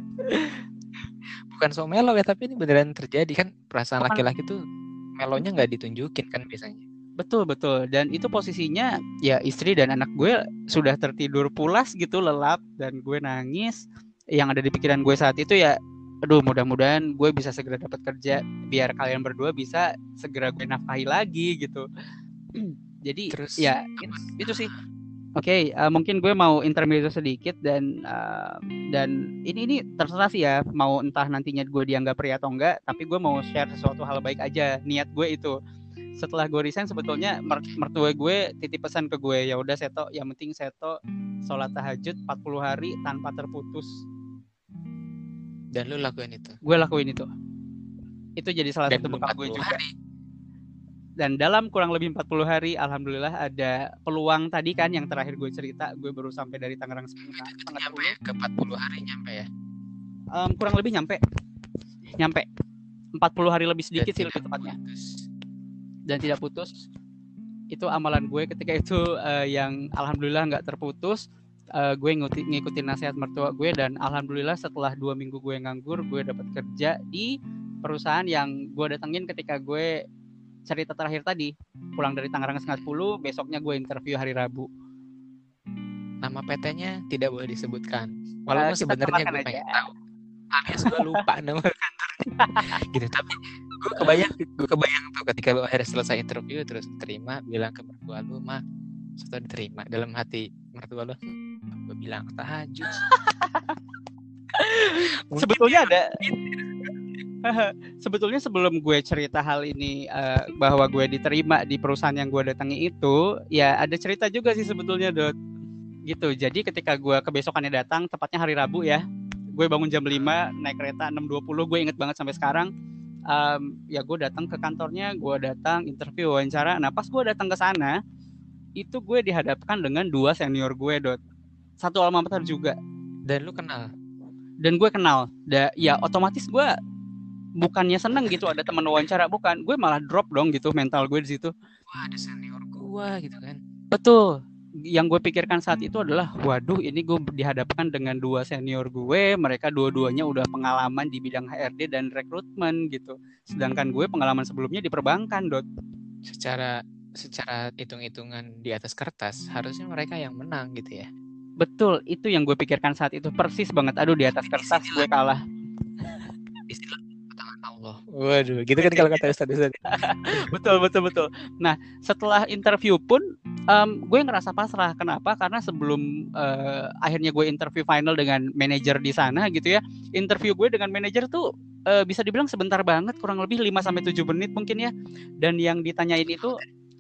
Bukan so melo ya tapi ini beneran terjadi kan perasaan laki-laki tuh melonya nggak ditunjukin kan biasanya. Betul betul. Dan itu posisinya ya istri dan anak gue sudah tertidur pulas gitu lelap dan gue nangis. Yang ada di pikiran gue saat itu ya aduh mudah-mudahan gue bisa segera dapat kerja biar kalian berdua bisa segera gue nafkahi lagi gitu. (clears throat) Jadi Terus, ya itu, itu sih. Oke okay, uh, eh, mungkin gue mau intermezzo sedikit dan uh, dan ini ini terserah sih ya mau entah nantinya gue dianggap pria atau enggak tapi gue mau share sesuatu hal baik aja niat gue itu. Setelah gue resign sebetulnya mertua gue titip pesan ke gue ya udah seto yang penting seto sholat tahajud 40 hari tanpa terputus dan lu lakuin itu? Gue lakuin itu. Itu jadi salah Dan satu bekal gue juga. Hari. Dan dalam kurang lebih 40 hari, alhamdulillah ada peluang tadi kan yang terakhir gue cerita, gue baru sampai dari Tangerang setengah nyampe ya, ke 40 hari nyampe ya? Um, kurang lebih nyampe. Nyampe. 40 hari lebih sedikit sih lebih tepatnya. Dan tidak putus. Itu amalan gue ketika itu uh, yang alhamdulillah nggak terputus uh, gue ngikutin, ngikutin nasihat mertua gue dan alhamdulillah setelah dua minggu gue nganggur gue dapat kerja di perusahaan yang gue datengin ketika gue cerita terakhir tadi. Pulang dari Tangerang setengah sepuluh besoknya gue interview hari Rabu. Nama PT-nya tidak boleh disebutkan. Walaupun uh, sebenarnya gue pengen tahu. Alias gue lupa (laughs) nama kantornya. Gitu tapi gue kebayang gue kebayang tuh ketika akhirnya selesai interview terus terima bilang ke mertua lu mah setelah diterima dalam hati mertua lu. Gue bilang tahajud. (laughs) Sebetulnya ada (laughs) sebetulnya sebelum gue cerita hal ini uh, bahwa gue diterima di perusahaan yang gue datangi itu ya ada cerita juga sih sebetulnya dot. Gitu. Jadi ketika gue kebesokannya datang tepatnya hari Rabu ya gue bangun jam 5 naik kereta 6.20 gue inget banget sampai sekarang um, ya gue datang ke kantornya gue datang interview wawancara. Nah pas gue datang ke sana itu gue dihadapkan dengan dua senior gue dot. Satu alma mater juga. Dan lu kenal? Dan gue kenal. Da, ya otomatis gue bukannya seneng gitu ada teman wawancara. Bukan gue malah drop dong gitu mental gue di situ. Wah ada senior gue gitu kan. Betul. Yang gue pikirkan saat itu adalah waduh ini gue dihadapkan dengan dua senior gue. Mereka dua-duanya udah pengalaman di bidang HRD dan rekrutmen gitu. Sedangkan gue pengalaman sebelumnya di perbankan dot. Secara secara hitung-hitungan di atas kertas harusnya mereka yang menang gitu ya betul itu yang gue pikirkan saat itu persis banget aduh di atas kertas gue kalah (laughs) istilah Allah. Waduh, gitu kan kalau kata Ustaz Ustaz. (laughs) betul, betul, betul. Nah, setelah interview pun um, gue ngerasa pasrah. Kenapa? Karena sebelum uh, akhirnya gue interview final dengan manajer di sana gitu ya. Interview gue dengan manajer tuh uh, bisa dibilang sebentar banget, kurang lebih 5 sampai 7 menit mungkin ya. Dan yang ditanyain itu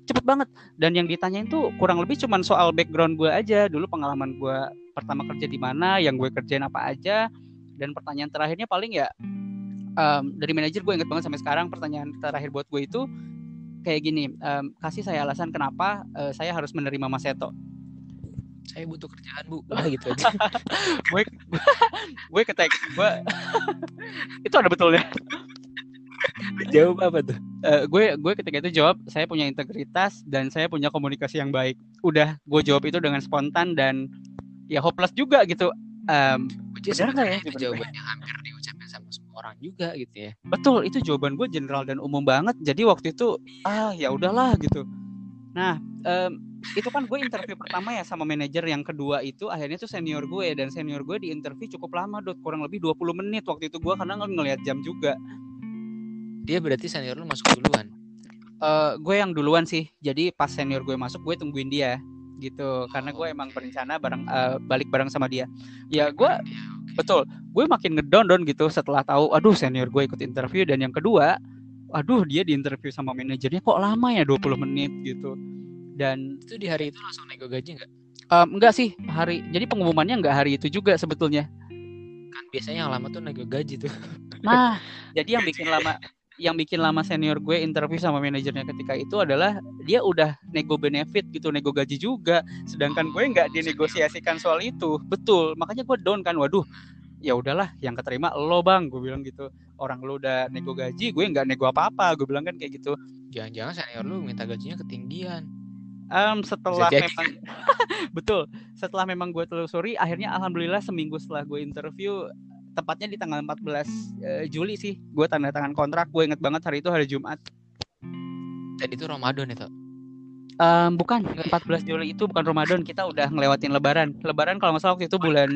cepet banget. Dan yang ditanyain tuh kurang lebih cuman soal background gue aja. Dulu pengalaman gue pertama kerja di mana yang gue kerjain apa aja. Dan pertanyaan terakhirnya paling ya um, dari manajer gue inget banget sampai sekarang pertanyaan terakhir buat gue itu kayak gini um, kasih saya alasan kenapa uh, saya harus menerima Mas Seto? Saya butuh kerjaan bu. Ah, gitu aja. (laughs) Gue gue ketek gue (laughs) itu ada betulnya (laughs) jawab apa tuh? Uh, gue gue ketika itu jawab saya punya integritas dan saya punya komunikasi yang baik. Udah gue jawab itu dengan spontan dan ya hopeless juga gitu. Um, benar nggak ya? jawabannya hampir diucapin sama semua orang juga gitu ya. Betul itu jawaban gue general dan umum banget. Jadi waktu itu ah ya udahlah gitu. Nah um, itu kan gue interview pertama ya sama manajer yang kedua itu akhirnya tuh senior gue dan senior gue di interview cukup lama dot. Kurang lebih 20 menit waktu itu gue karena ng ngelihat jam juga dia berarti senior lu masuk duluan? Uh, gue yang duluan sih. Jadi pas senior gue masuk gue tungguin dia gitu. Karena gue emang berencana bareng uh, balik bareng sama dia. Ya gue betul. Gue makin ngedown down gitu setelah tahu aduh senior gue ikut interview. Dan yang kedua aduh dia di interview sama manajernya kok lama ya 20 menit gitu. Dan itu di hari itu langsung nego gaji nggak? Um, enggak sih hari jadi pengumumannya enggak hari itu juga sebetulnya. Kan biasanya yang lama tuh nego gaji tuh. Nah (laughs) jadi yang bikin lama yang bikin lama senior gue interview sama manajernya ketika itu adalah dia udah nego benefit gitu, nego gaji juga. Sedangkan gue nggak dinegosiasikan soal itu. Betul, makanya gue down kan. Waduh, ya udahlah, yang keterima lo bang, gue bilang gitu. Orang lo udah nego gaji, gue nggak nego apa-apa. Gue bilang kan kayak gitu. Jangan-jangan senior lu minta gajinya ketinggian. Um, setelah memang (laughs) betul, setelah memang gue telusuri, akhirnya alhamdulillah seminggu setelah gue interview tepatnya di tanggal 14 uh, eh, Juli sih. Gue tanda tangan kontrak gue inget banget hari itu hari Jumat. Dan itu Ramadan itu? Um, bukan. 14 Juli itu bukan Ramadan. Kita udah ngelewatin Lebaran. Lebaran kalau nggak salah waktu itu bulan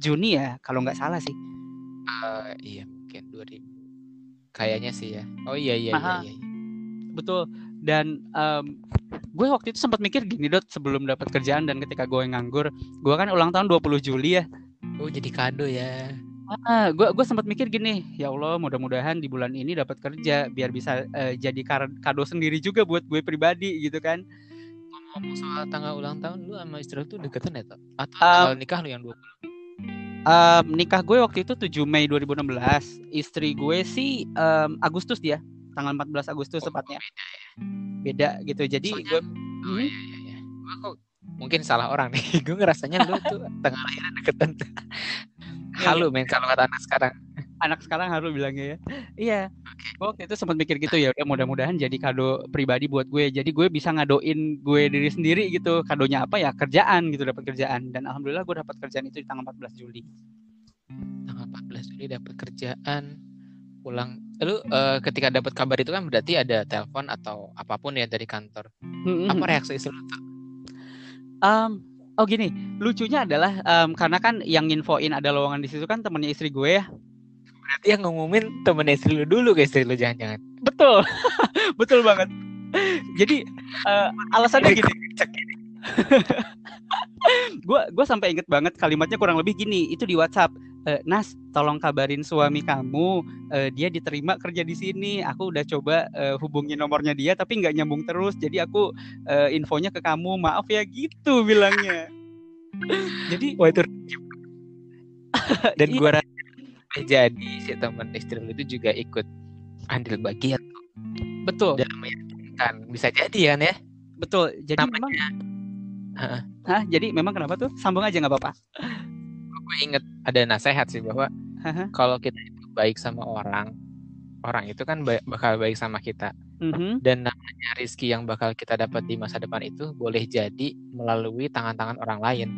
Juni ya kalau nggak salah sih. Uh, iya mungkin 2000 kayaknya sih ya. Oh iya iya iya, iya, iya. betul. Dan um, gue waktu itu sempat mikir gini dot sebelum dapat kerjaan dan ketika gue nganggur gue kan ulang tahun 20 Juli ya Oh jadi kado ya. Ah, gue gue sempat mikir gini, ya Allah, mudah-mudahan di bulan ini dapat kerja biar bisa uh, jadi kado sendiri juga buat gue pribadi gitu kan. Ngomong soal tanggal ulang tahun lu sama istri tuh deketan ya? Atau um, tanggal nikah lu yang 20? Um, nikah gue waktu itu 7 Mei 2016. Istri gue sih um, Agustus dia, tanggal 14 Agustus oh, tepatnya. Beda ya. Beda gitu. Jadi Soalnya, gue Oh hmm? iya iya iya. Gue kok mungkin salah orang nih (laughs) gue ngerasanya lu tuh tengah lahiran deketan iya, halu iya. men kalau kata anak sekarang anak sekarang harus bilangnya ya. Iya. Gue waktu itu sempat mikir gitu ya, udah mudah-mudahan jadi kado pribadi buat gue. Jadi gue bisa ngadoin gue diri sendiri gitu. Kadonya apa ya? Kerjaan gitu, dapat kerjaan. Dan alhamdulillah gue dapat kerjaan itu di tanggal 14 Juli. Tanggal 14 Juli dapat kerjaan. Pulang lu uh, ketika dapat kabar itu kan berarti ada telepon atau apa pun ya dari kantor. Mm-hmm. Apa reaksi istri lu tuh? Um, oh gini, lucunya adalah um, karena kan yang infoin ada lowongan di situ kan temennya istri gue ya. Berarti yang ngumumin temen istri lu dulu ke istri lu jangan-jangan. Betul (laughs) betul banget. Jadi uh, alasannya gini. Gue (laughs) gue sampai inget banget kalimatnya kurang lebih gini itu di WhatsApp e, Nas tolong kabarin suami kamu e, dia diterima kerja di sini. Aku udah coba e, hubungi nomornya dia tapi nggak nyambung terus. Jadi aku e, infonya ke kamu. Maaf ya gitu bilangnya. Jadi wah itu (laughs) dan gue rasa jadi si teman istri lu itu juga ikut andil bagian betul. Dalam meyakinkan. Bisa jadi kan ya? Betul. Jadi Namanya, memang Hah, jadi memang kenapa tuh? Sambung aja nggak apa-apa gue inget ada nasihat sih bahwa kalau kita itu baik sama orang orang itu kan ba bakal baik sama kita. Mm-hmm. dan namanya rizki yang bakal kita dapat di masa depan itu boleh jadi melalui tangan-tangan orang lain.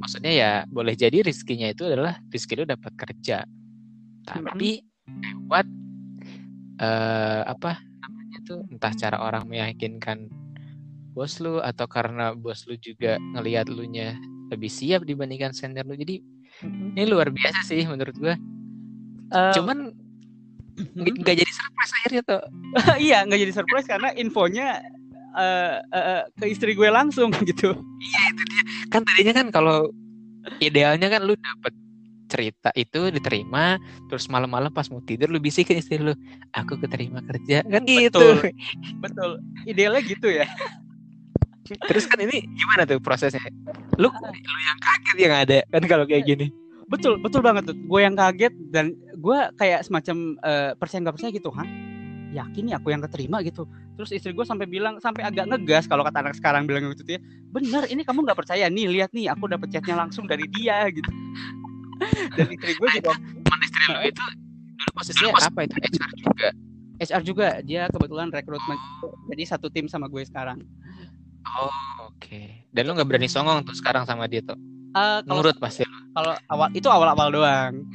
Maksudnya ya boleh jadi rizkinya itu adalah rizki lu dapat kerja. Tapi lewat uh, apa namanya tuh entah cara orang meyakinkan bos lu atau karena bos lu juga ngelihat lu nya lebih siap dibandingkan senior lu. Jadi ini luar biasa sih menurut gua. Uh, cuman nggak jadi surprise akhirnya tuh. (laughs) Iya nggak jadi surprise karena infonya uh, uh, ke istri gue langsung (laughs) gitu. Iya itu dia. Kan tadinya kan kalau idealnya kan lu dapet cerita itu diterima terus malam-malam pas mau tidur lu ke istri lu aku keterima kerja. Kan gitu. Betul, betul. Idealnya gitu ya (laughs) terus kan ini gimana tuh prosesnya? Lu lu yang kaget yang ada kan kalau kayak gini. Betul betul banget tuh. Gue yang kaget dan gue kayak semacam uh, percaya nggak percaya gitu hah? Yakin ya aku yang keterima gitu? Terus istri gue sampai bilang sampai agak ngegas kalau kata anak sekarang bilang gitu ya. Bener ini kamu nggak percaya? Nih lihat nih aku dapet chatnya langsung dari dia gitu. (laughs) Dan istri gue juga teman istri lu itu dulu posisinya apa itu? HR juga? HR juga. Dia kebetulan rekrutmen jadi satu tim sama gue sekarang oh oke. Okay. dan lu nggak berani songong tuh sekarang sama dia tuh? Uh, kalau, pasti Kalau awal itu awal-awal doang.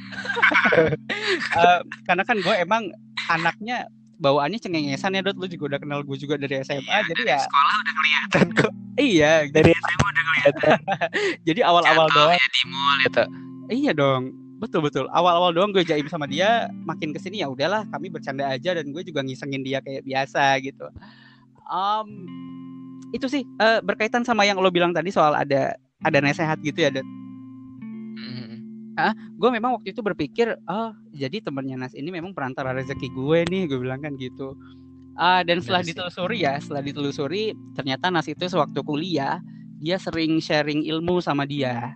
uh, (laughs) karena kan gue emang anaknya bawaannya cengengesan ya Dot. Lu juga udah kenal gue juga dari SMA iya, jadi ya sekolah udah kelihatan kok. Iya (laughs) dari SMA udah kelihatan. (laughs) Jadi awal-awal doang. ya di mall itu. Iya dong betul betul. Awal-awal doang gue jaim sama dia makin ke sini ya udahlah kami bercanda aja dan gue juga ngisengin dia kayak biasa gitu. Um, itu sih uh, berkaitan sama yang lo bilang tadi soal ada ada nasehat gitu ya Dot. Ah gue memang waktu itu berpikir oh jadi temennya Nas ini memang perantara rezeki gue nih gue bilang kan gitu. Uh, dan setelah ditelusuri ya setelah ditelusuri ternyata Nas itu sewaktu kuliah dia sering sharing ilmu sama dia.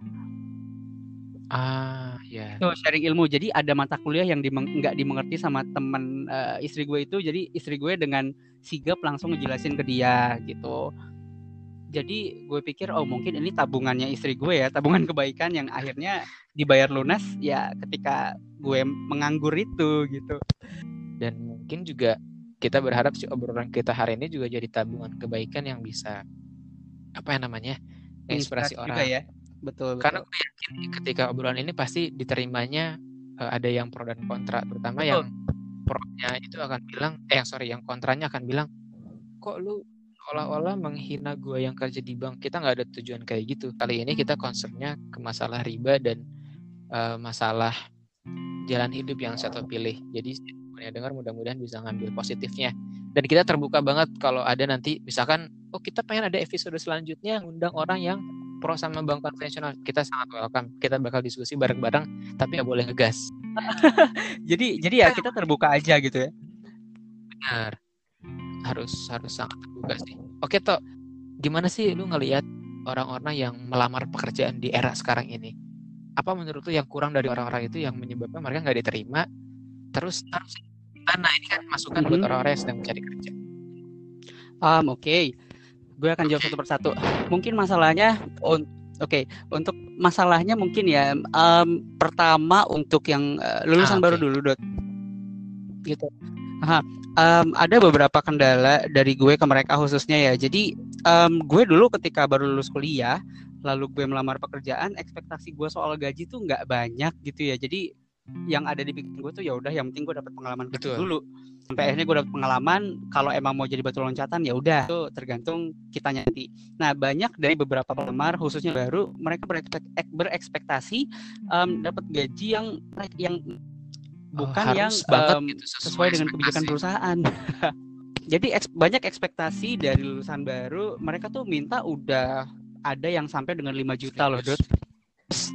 Ah ya yeah. so, sharing ilmu. Jadi ada mata kuliah yang nggak dimengerti sama teman uh, istri gue itu. Jadi istri gue dengan sigap langsung ngejelasin ke dia gitu jadi gue pikir oh mungkin ini tabungannya istri gue ya tabungan kebaikan yang akhirnya dibayar lunas ya ketika gue menganggur itu gitu. Dan mungkin juga kita berharap si obrolan kita hari ini juga jadi tabungan kebaikan yang bisa apa yang namanya inspirasi, orang. juga ya. Betul, betul. karena gue yakin ketika obrolan ini pasti diterimanya uh, ada yang pro dan kontra terutama betul. yang pro-nya itu akan bilang eh sorry yang kontranya akan bilang kok lu seolah-olah menghina gue yang kerja di bank. Kita nggak ada tujuan kayak gitu. Kali ini kita concernnya ke masalah riba dan uh, masalah jalan hidup yang saya pilih. Jadi yang dengar mudah-mudahan bisa ngambil positifnya. Dan kita terbuka banget kalau ada nanti misalkan oh kita pengen ada episode selanjutnya undang orang yang pro sama bank konvensional. Kita sangat welcome. Kita bakal diskusi bareng-bareng tapi nggak boleh ngegas. (laughs) Jadi jadi ya kita terbuka aja gitu ya. Benar harus harus sangat terbuka sih oke toh gimana sih lu ngelihat orang-orang yang melamar pekerjaan di era sekarang ini apa menurut lu yang kurang dari orang-orang itu yang menyebabkan mereka nggak diterima terus harus mana ini kan masukan buat mm-hmm. orang-orang yang sedang mencari kerja um oke okay. gue akan jawab satu persatu mungkin masalahnya Oke, untuk masalahnya mungkin ya um, pertama untuk yang uh, lulusan Ah, baru oke. dulu, Dot. Gitu. Aha, um, ada beberapa kendala dari gue ke mereka khususnya ya. Jadi um, gue dulu ketika baru lulus kuliah, lalu gue melamar pekerjaan, ekspektasi gue soal gaji tuh nggak banyak gitu ya. Jadi yang ada di pikiran gue tuh ya udah, yang penting gue dapat pengalaman Betul. dulu. Sampai akhirnya gue dapat pengalaman. Kalau emang mau jadi batu loncatan ya udah, itu tergantung kitanya nanti. Nah, banyak dari beberapa pelamar khususnya baru mereka berekspek- ek- berekspektasi em, dapat gaji yang yang bukan Oh, yang banget em, gitu, sesuai sesuai dengan kebijakan perusahaan. (laughs) Jadi eks- banyak ekspektasi dari lulusan baru, mereka tuh minta udah ada yang sampai dengan 5 juta loh, Dot.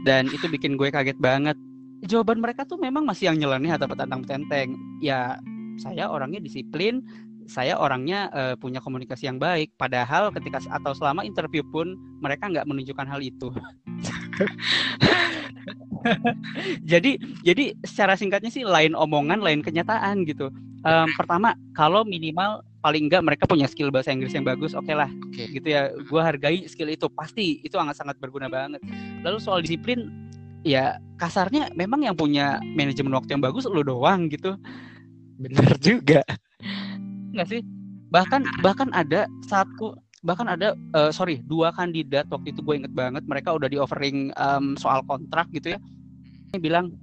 Dan itu bikin gue kaget banget. Jawaban mereka tuh memang masih yang nyeleneh atau petantang petenteng. Ya, saya orangnya disiplin, saya orangnya eh, punya komunikasi yang baik. Padahal ketika atau selama interview pun mereka nggak menunjukkan hal itu. (laughs) (laughs) jadi jadi secara singkatnya sih lain omongan, lain kenyataan gitu. Em, pertama, kalau minimal paling enggak mereka punya skill bahasa Inggris yang bagus, oke lah, Oke. gitu ya. Gua hargai skill itu pasti itu sangat sangat berguna banget. Lalu soal disiplin, ya kasarnya memang yang punya manajemen waktu yang bagus lu doang gitu. Bener juga. nggak sih bahkan bahkan ada satu bahkan ada eh, sorry dua kandidat waktu itu gue inget banget mereka udah di offering em, soal kontrak gitu ya. Dia bilang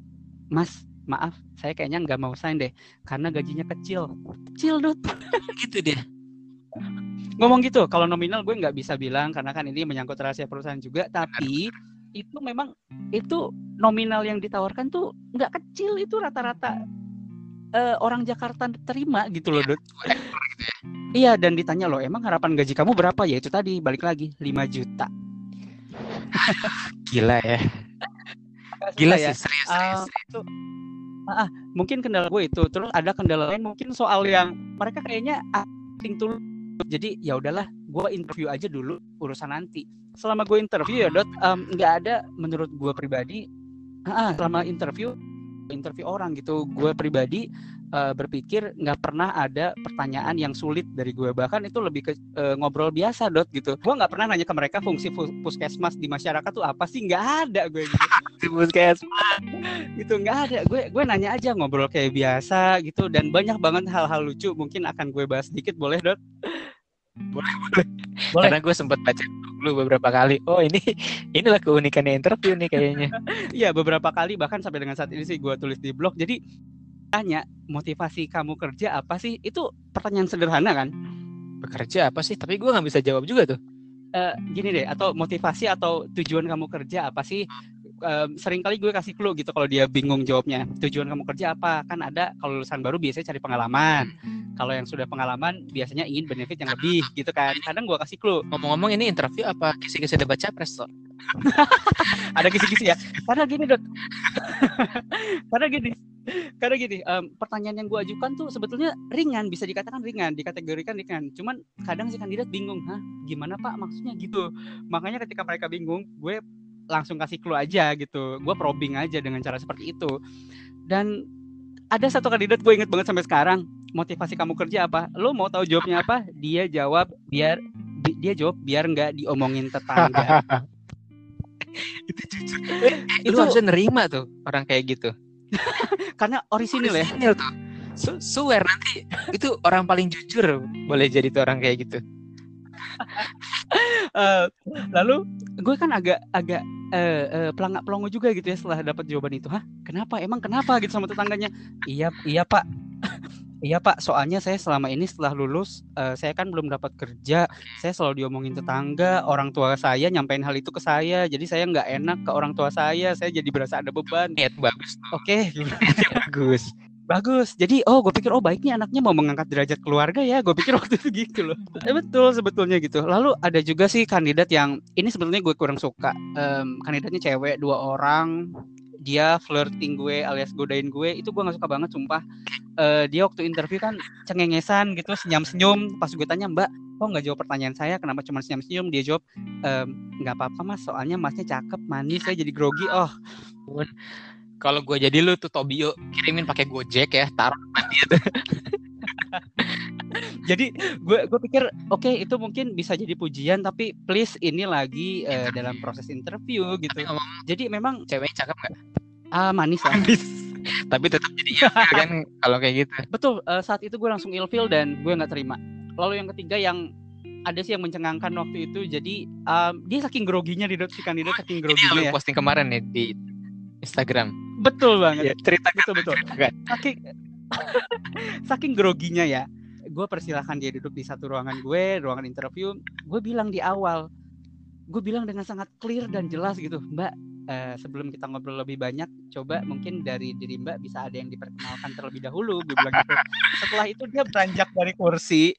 mas maaf saya kayaknya nggak mau sign deh karena gajinya kecil. Kecil dot (laughs) gitu dia. ngomong gitu kalau nominal gue nggak bisa bilang karena kan ini menyangkut rahasia perusahaan juga tapi itu memang itu nominal yang ditawarkan tuh nggak kecil itu rata-rata eh, orang Jakarta terima gitu loh Dut. Iya dan ditanya loh emang harapan gaji kamu berapa ya itu tadi balik lagi 5 juta. (laughs) Gila ya. Gila susah sih, serius, Ah, serius. itu Ah, ah, mungkin kendala gue itu terus ada kendala lain mungkin soal yang mereka kayaknya acting tuh jadi ya udahlah gue interview aja dulu urusan nanti selama gue interview ya dot nggak ada menurut gue pribadi ah, selama interview interview orang gitu. Gue pribadi eh, berpikir nggak pernah ada pertanyaan yang sulit dari gue. Bahkan itu lebih ke eh, ngobrol biasa dot gitu. Gue nggak pernah nanya ke mereka fungsi fu- puskesmas di masyarakat tuh apa sih? Nggak ada gue gitu. (laughs) Puskes. gitu nggak ada. Gue gue nanya aja ngobrol kayak biasa gitu. Dan banyak banget hal-hal lucu mungkin akan gue bahas sedikit. Boleh dot Boleh, (laughs) boleh. Boleh. Karena gue sempat baca dulu beberapa kali. Oh ini (laughs) inilah keunikannya interview nih kayaknya. (laughs) Iya beberapa kali bahkan sampai dengan saat ini sih gue tulis di blog jadi tanya motivasi kamu kerja apa sih itu pertanyaan sederhana kan Bekerja apa sih? Tapi gue nggak bisa jawab juga tuh. Eh, gini deh atau motivasi atau tujuan kamu kerja apa sih Em, sering kali gue kasih clue gitu kalau dia bingung jawabnya tujuan kamu kerja apa? Kan ada kalau lulusan baru biasanya cari pengalaman. Kalau yang sudah pengalaman biasanya ingin benefit yang lebih gitu kan. Kadang gue kasih clue. Ngomong-ngomong ini interview apa kisi-kisi debat capres tuh? (laughs) ada kisi-kisi ya? Karena gini dot. (laughs) Karena gini. Karena gini em, pertanyaan yang gue ajukan tuh sebetulnya ringan bisa dikatakan ringan dikategorikan ringan. Cuman kadang si kandidat bingung hah gimana pak maksudnya? Gitu. Makanya ketika mereka bingung gue langsung kasih clue aja gitu gue probing aja dengan cara seperti itu dan ada satu kandidat gue inget banget sampai sekarang motivasi kamu kerja apa lo mau tahu jawabnya apa dia jawab biar bi- dia jawab biar nggak diomongin tetangga (laughs) itu jujur. Eh, Itu- harusnya nerima tuh orang kayak gitu. (laughs) karena orisinil ya Orisinil tuh. Su swear nanti itu orang paling jujur boleh jadi tuh orang kayak gitu. (laughs) Eh, lalu gue kan agak agak eh, eh, pelangak pelongo juga gitu ya setelah dapat jawaban itu. Hah kenapa? Emang kenapa? Gitu sama tetangganya. Iya iya pak. (laughs) Iya pak. Soalnya saya selama ini setelah lulus eh, saya kan belum dapat kerja. Saya selalu diomongin tetangga orang tua saya nyampein hal itu ke saya. Jadi saya nggak enak ke orang tua saya. Saya jadi berasa ada beban. Niat bagus oke (laughs) bagus. Bagus. Jadi oh gue pikir oh baiknya anaknya mau mengangkat derajat keluarga ya. Gue pikir (laughs) waktu itu gitu loh. Eh, betul sebetulnya gitu. Lalu ada juga sih kandidat yang ini sebetulnya gue kurang suka. Em, kandidatnya cewek dua orang. Dia flirting gue alias godain gue itu gue nggak suka banget sumpah. Eh, dia waktu interview kan cengengesan gitu senyum-senyum. Pas gue tanya mbak kok nggak jawab pertanyaan saya kenapa cuma senyum-senyum dia jawab "Em, nggak apa-apa mas soalnya masnya cakep manis saya jadi grogi oh Kalau gue jadi lu tuh Tobio kirimin pakai Gojek ya, taruh dia tuh. (laughs) jadi gue gue pikir oke okay, itu mungkin bisa jadi pujian tapi please ini lagi uh, dalam proses interview gitu. ngomong, jadi memang ceweknya cakep nggak? Ah manis lah. Manis. (laughs) Tapi tetap jadi ya kan kalau kayak gitu. Betul uh, saat itu gue langsung ilfil dan gue nggak terima. Lalu yang ketiga yang ada sih yang mencengangkan waktu itu jadi um, dia saking groginya di si kandidat saking groginya ini ya. posting kemarin nih di Instagram betul banget. Ya, cerita betul betul. saking (laughs) saking groginya ya gue persilahkan dia duduk di satu ruangan gue ruangan interview. Gue bilang di awal gue bilang dengan sangat clear dan jelas gitu mbak uh, sebelum kita ngobrol lebih banyak coba mungkin dari diri mbak bisa ada yang diperkenalkan terlebih dahulu gue bilang gitu. Setelah itu dia beranjak dari kursi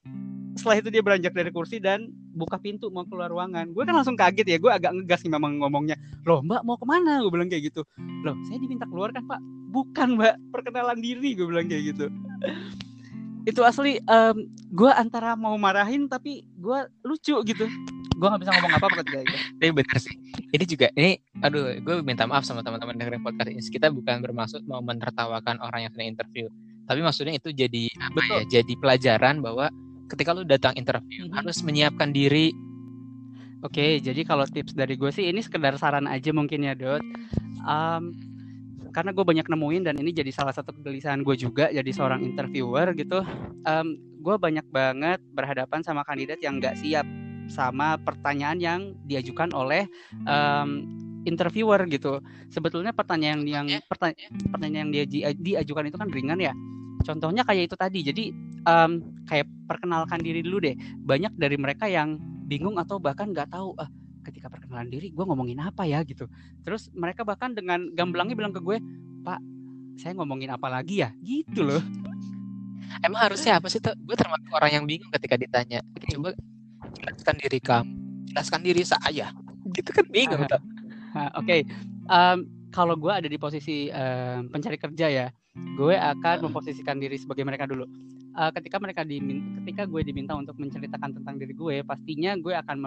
setelah itu dia beranjak dari kursi dan buka pintu mau keluar ruangan. Gue kan langsung kaget ya gue agak ngegas nih memang ngomongnya. Loh mbak mau ke mana? Gue bilang kayak gitu. Loh saya diminta keluar kan pak? Bukan mbak perkenalan diri gue bilang kayak gitu. (laughs) Itu asli um, gue antara mau marahin tapi gue lucu gitu. Gue nggak bisa ngomong apa apa ketika itu. Tapi bener sih. Ini juga ini aduh gue minta maaf sama teman-teman dengerin podcast ini. Kita bukan bermaksud mau menertawakan orang yang sedang interview. Tapi maksudnya itu jadi apa Betul. ya jadi pelajaran bahwa ketika lu datang interview hmm. harus menyiapkan diri Oke, jadi kalau tips dari gue sih ini sekedar saran aja mungkin ya, Dot. Um, karena gue banyak nemuin dan ini jadi salah satu kegelisahan gue juga jadi seorang interviewer gitu. Um, gue banyak banget berhadapan sama kandidat yang nggak siap sama pertanyaan yang diajukan oleh um, interviewer gitu. Sebetulnya pertanyaan yang pertanyaan, pertanyaan yang dia diajukan itu kan ringan ya. Contohnya kayak itu tadi. Jadi um, kayak perkenalkan diri dulu deh. Banyak dari mereka yang bingung atau bahkan nggak tahu ah ketika perkenalan diri gue ngomongin apa ya gitu. Terus mereka bahkan dengan gamblangnya bilang ke gue, "Pak, saya ngomongin apa lagi ya?" Gitu loh. (laughs) Emang harusnya apa sih tuh? Gue termasuk orang yang bingung ketika ditanya. Coba jelaskan diri kamu, jelaskan diri saya. Gitu kan bingung tuh. Oke. Okay. Um, kalau gue ada di posisi um, pencari kerja ya, gue akan memposisikan diri sebagai mereka dulu uh, ketika mereka diminta, ketika gue diminta untuk menceritakan tentang diri gue pastinya gue akan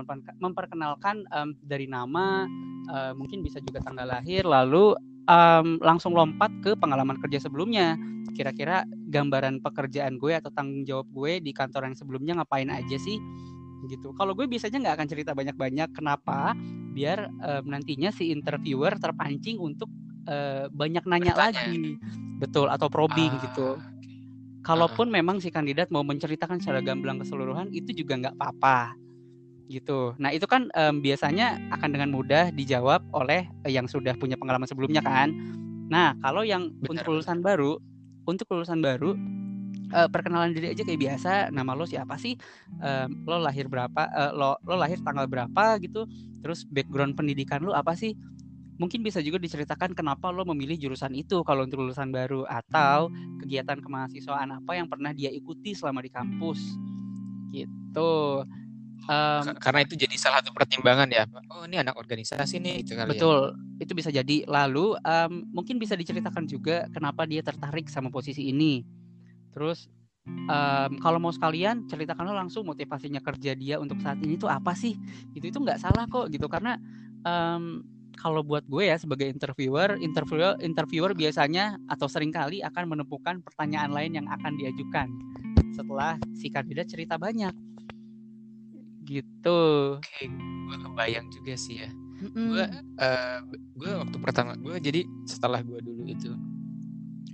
memperkenalkan um, dari nama uh, mungkin bisa juga tanggal lahir lalu um, langsung lompat ke pengalaman kerja sebelumnya. Kira-kira gambaran pekerjaan gue atau tanggung jawab gue di kantor yang sebelumnya ngapain aja sih? Gitu. Kalau gue biasanya nggak akan cerita banyak-banyak. Kenapa? Biar um, nantinya si interviewer terpancing untuk uh, banyak nanya Bertanya. lagi. Betul atau probing ah, gitu kalaupun uh. memang si kandidat mau menceritakan secara gamblang keseluruhan itu juga nggak apa-apa gitu. Nah itu kan um, biasanya akan dengan mudah dijawab oleh uh, yang sudah punya pengalaman sebelumnya kan. Nah kalau yang Benar. untuk lulusan baru untuk lulusan baru uh, perkenalan diri aja kayak biasa nama lo siapa sih? Uh, lo lahir berapa uh, lo lo lahir tanggal berapa gitu? Terus background pendidikan lo apa sih mungkin bisa juga diceritakan kenapa lo memilih jurusan itu kalau untuk lulusan baru atau kegiatan kemahasiswaan apa yang pernah dia ikuti selama di kampus. Gitu. Um, karena itu jadi salah satu pertimbangan ya oh ini anak organisasi nih itu kali ya. betul ya. itu bisa jadi. Lalu um, mungkin bisa diceritakan juga kenapa dia tertarik sama posisi ini. Terus um, kalau mau sekalian ceritakanlah langsung motivasinya kerja dia untuk saat ini tuh apa sih? Itu itu nggak salah kok gitu. Karena um, kalau buat gue ya sebagai interviewer, interviewer interviewer biasanya atau sering kali akan menemukan pertanyaan lain yang akan diajukan setelah si kandidat cerita banyak. Gitu. Oke, gue kebayang juga sih ya. Mm -mm. Gue uh, gue waktu pertama gue jadi setelah gue dulu itu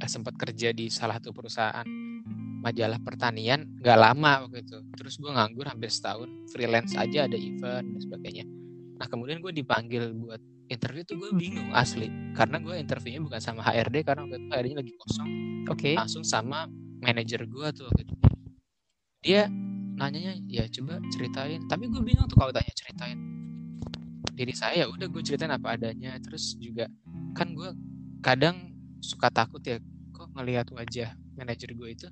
uh, sempat kerja di salah satu perusahaan majalah pertanian nggak lama waktu itu terus gue nganggur hampir setahun freelance aja ada event dan sebagainya nah kemudian gue dipanggil buat interview tuh gue bingung asli karena gue interviewnya bukan sama HRD karena waktu itu HRD-nya lagi kosong. Oke. Okay. langsung sama manajer gue tuh waktu itu. Dia nanyanya ya coba ceritain. Tapi gue bingung tuh kalau tanya ceritain. Diri saya ya udah gue ceritain apa adanya. Terus juga kan gue kadang suka takut ya kok ngelihat wajah manajer gue itu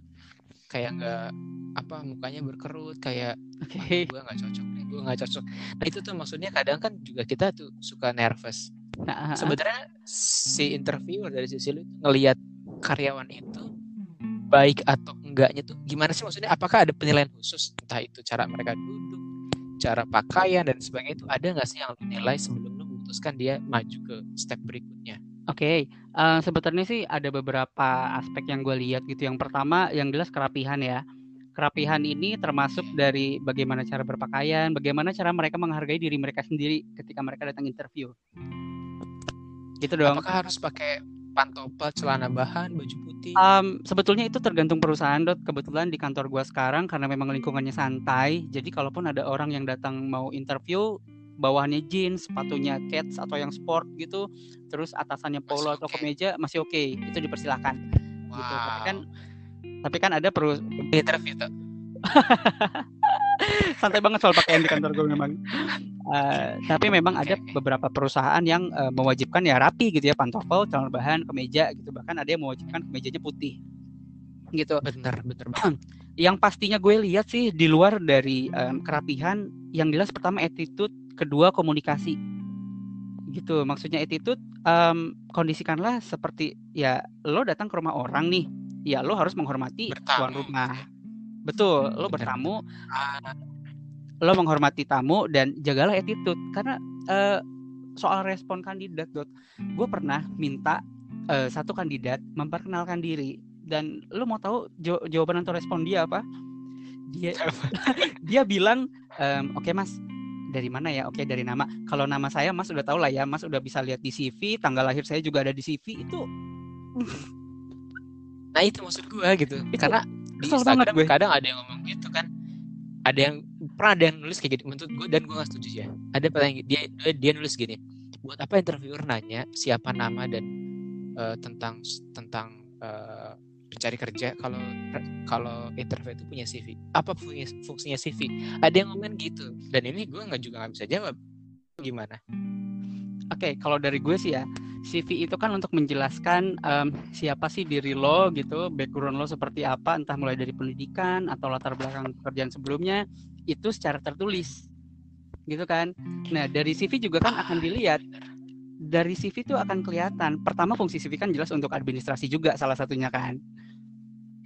kayak nggak apa mukanya berkerut kayak okay. gue nggak cocok nih gue nggak cocok. Nah itu tuh maksudnya kadang kan juga kita tuh suka nervous. Nah, sebenarnya si interviewer dari sisi lu ngelihat karyawan itu baik atau enggaknya tuh gimana sih maksudnya? Apakah ada penilaian khusus? Entah itu cara mereka duduk cara pakaian dan sebagainya itu ada nggak sih yang lu nilai sebelum lu memutuskan dia maju ke step berikutnya Oke, okay. uh, eh, sebetulnya sih ada beberapa aspek yang gue lihat gitu. Yang pertama, yang jelas kerapihan ya. kerapihan ini termasuk dari bagaimana cara berpakaian, bagaimana cara mereka menghargai diri mereka sendiri ketika mereka datang interview. Gitu dong. Apakah harus pakai pantopel, celana bahan, baju putih? Um, sebetulnya itu tergantung perusahaan, Dot. Kebetulan di kantor gua sekarang karena memang lingkungannya santai, jadi kalaupun ada orang yang datang mau interview, bawahannya jeans, sepatunya cats atau yang sport gitu, terus atasannya polo Masih atau kemeja masih oke, itu dipersilakan. Wow. Gitu. Tapi kan tapi kan ada perus interview tuh. (laughs) santai banget soal pakaian di kantor gue memang. Eh, tapi memang ada beberapa perusahaan yang eh, mewajibkan ya rapi gitu ya pantofel, celana bahan, kemeja gitu. Bahkan ada yang mewajibkan kemejanya putih. Gitu. Bener, bener banget. Yang pastinya gue lihat sih di luar dari em, kerapihan, yang jelas pertama attitude, kedua komunikasi. Gitu. Maksudnya attitude em, kondisikanlah seperti ya lo datang ke rumah orang nih, ya lo harus menghormati Bertamu. tuan rumah. Betul, lo Bener. bertamu Ah, lo menghormati tamu dan jagalah attitude karena eh, soal respon kandidat dot gue pernah minta eh, satu kandidat memperkenalkan diri dan lo mau tahu jaw- jawaban atau respon dia apa dia (laughs) dia bilang em, oke mas dari mana ya oke dari nama kalau nama saya mas udah tahu lah ya mas udah bisa lihat di CV tanggal lahir saya juga ada di CV itu (laughs) Nah itu maksud gue gitu. Itu Karena di Instagram gue. kadang ada yang ngomong gitu kan. Ada yang pernah ada yang nulis kayak gitu menurut gue dan gue gak setuju ya. Ada pertanyaan dia dia, dia nulis gini. Buat apa interviewer nanya siapa nama dan eh, tentang tentang eh, pencari kerja kalau kalau interview itu punya CV. Apa fungsinya, CV? Ada yang ngomong gitu. Dan ini gue nggak juga nggak bisa jawab. Gimana? Oke, kalau dari gue sih ya, CV itu kan untuk menjelaskan em, siapa sih diri lo gitu, background lo seperti apa, entah mulai dari pendidikan atau latar belakang pekerjaan sebelumnya, itu secara tertulis, gitu kan. Nah, dari CV juga kan akan dilihat, dari CV itu akan kelihatan. Pertama fungsi CV kan jelas untuk administrasi juga salah satunya kan.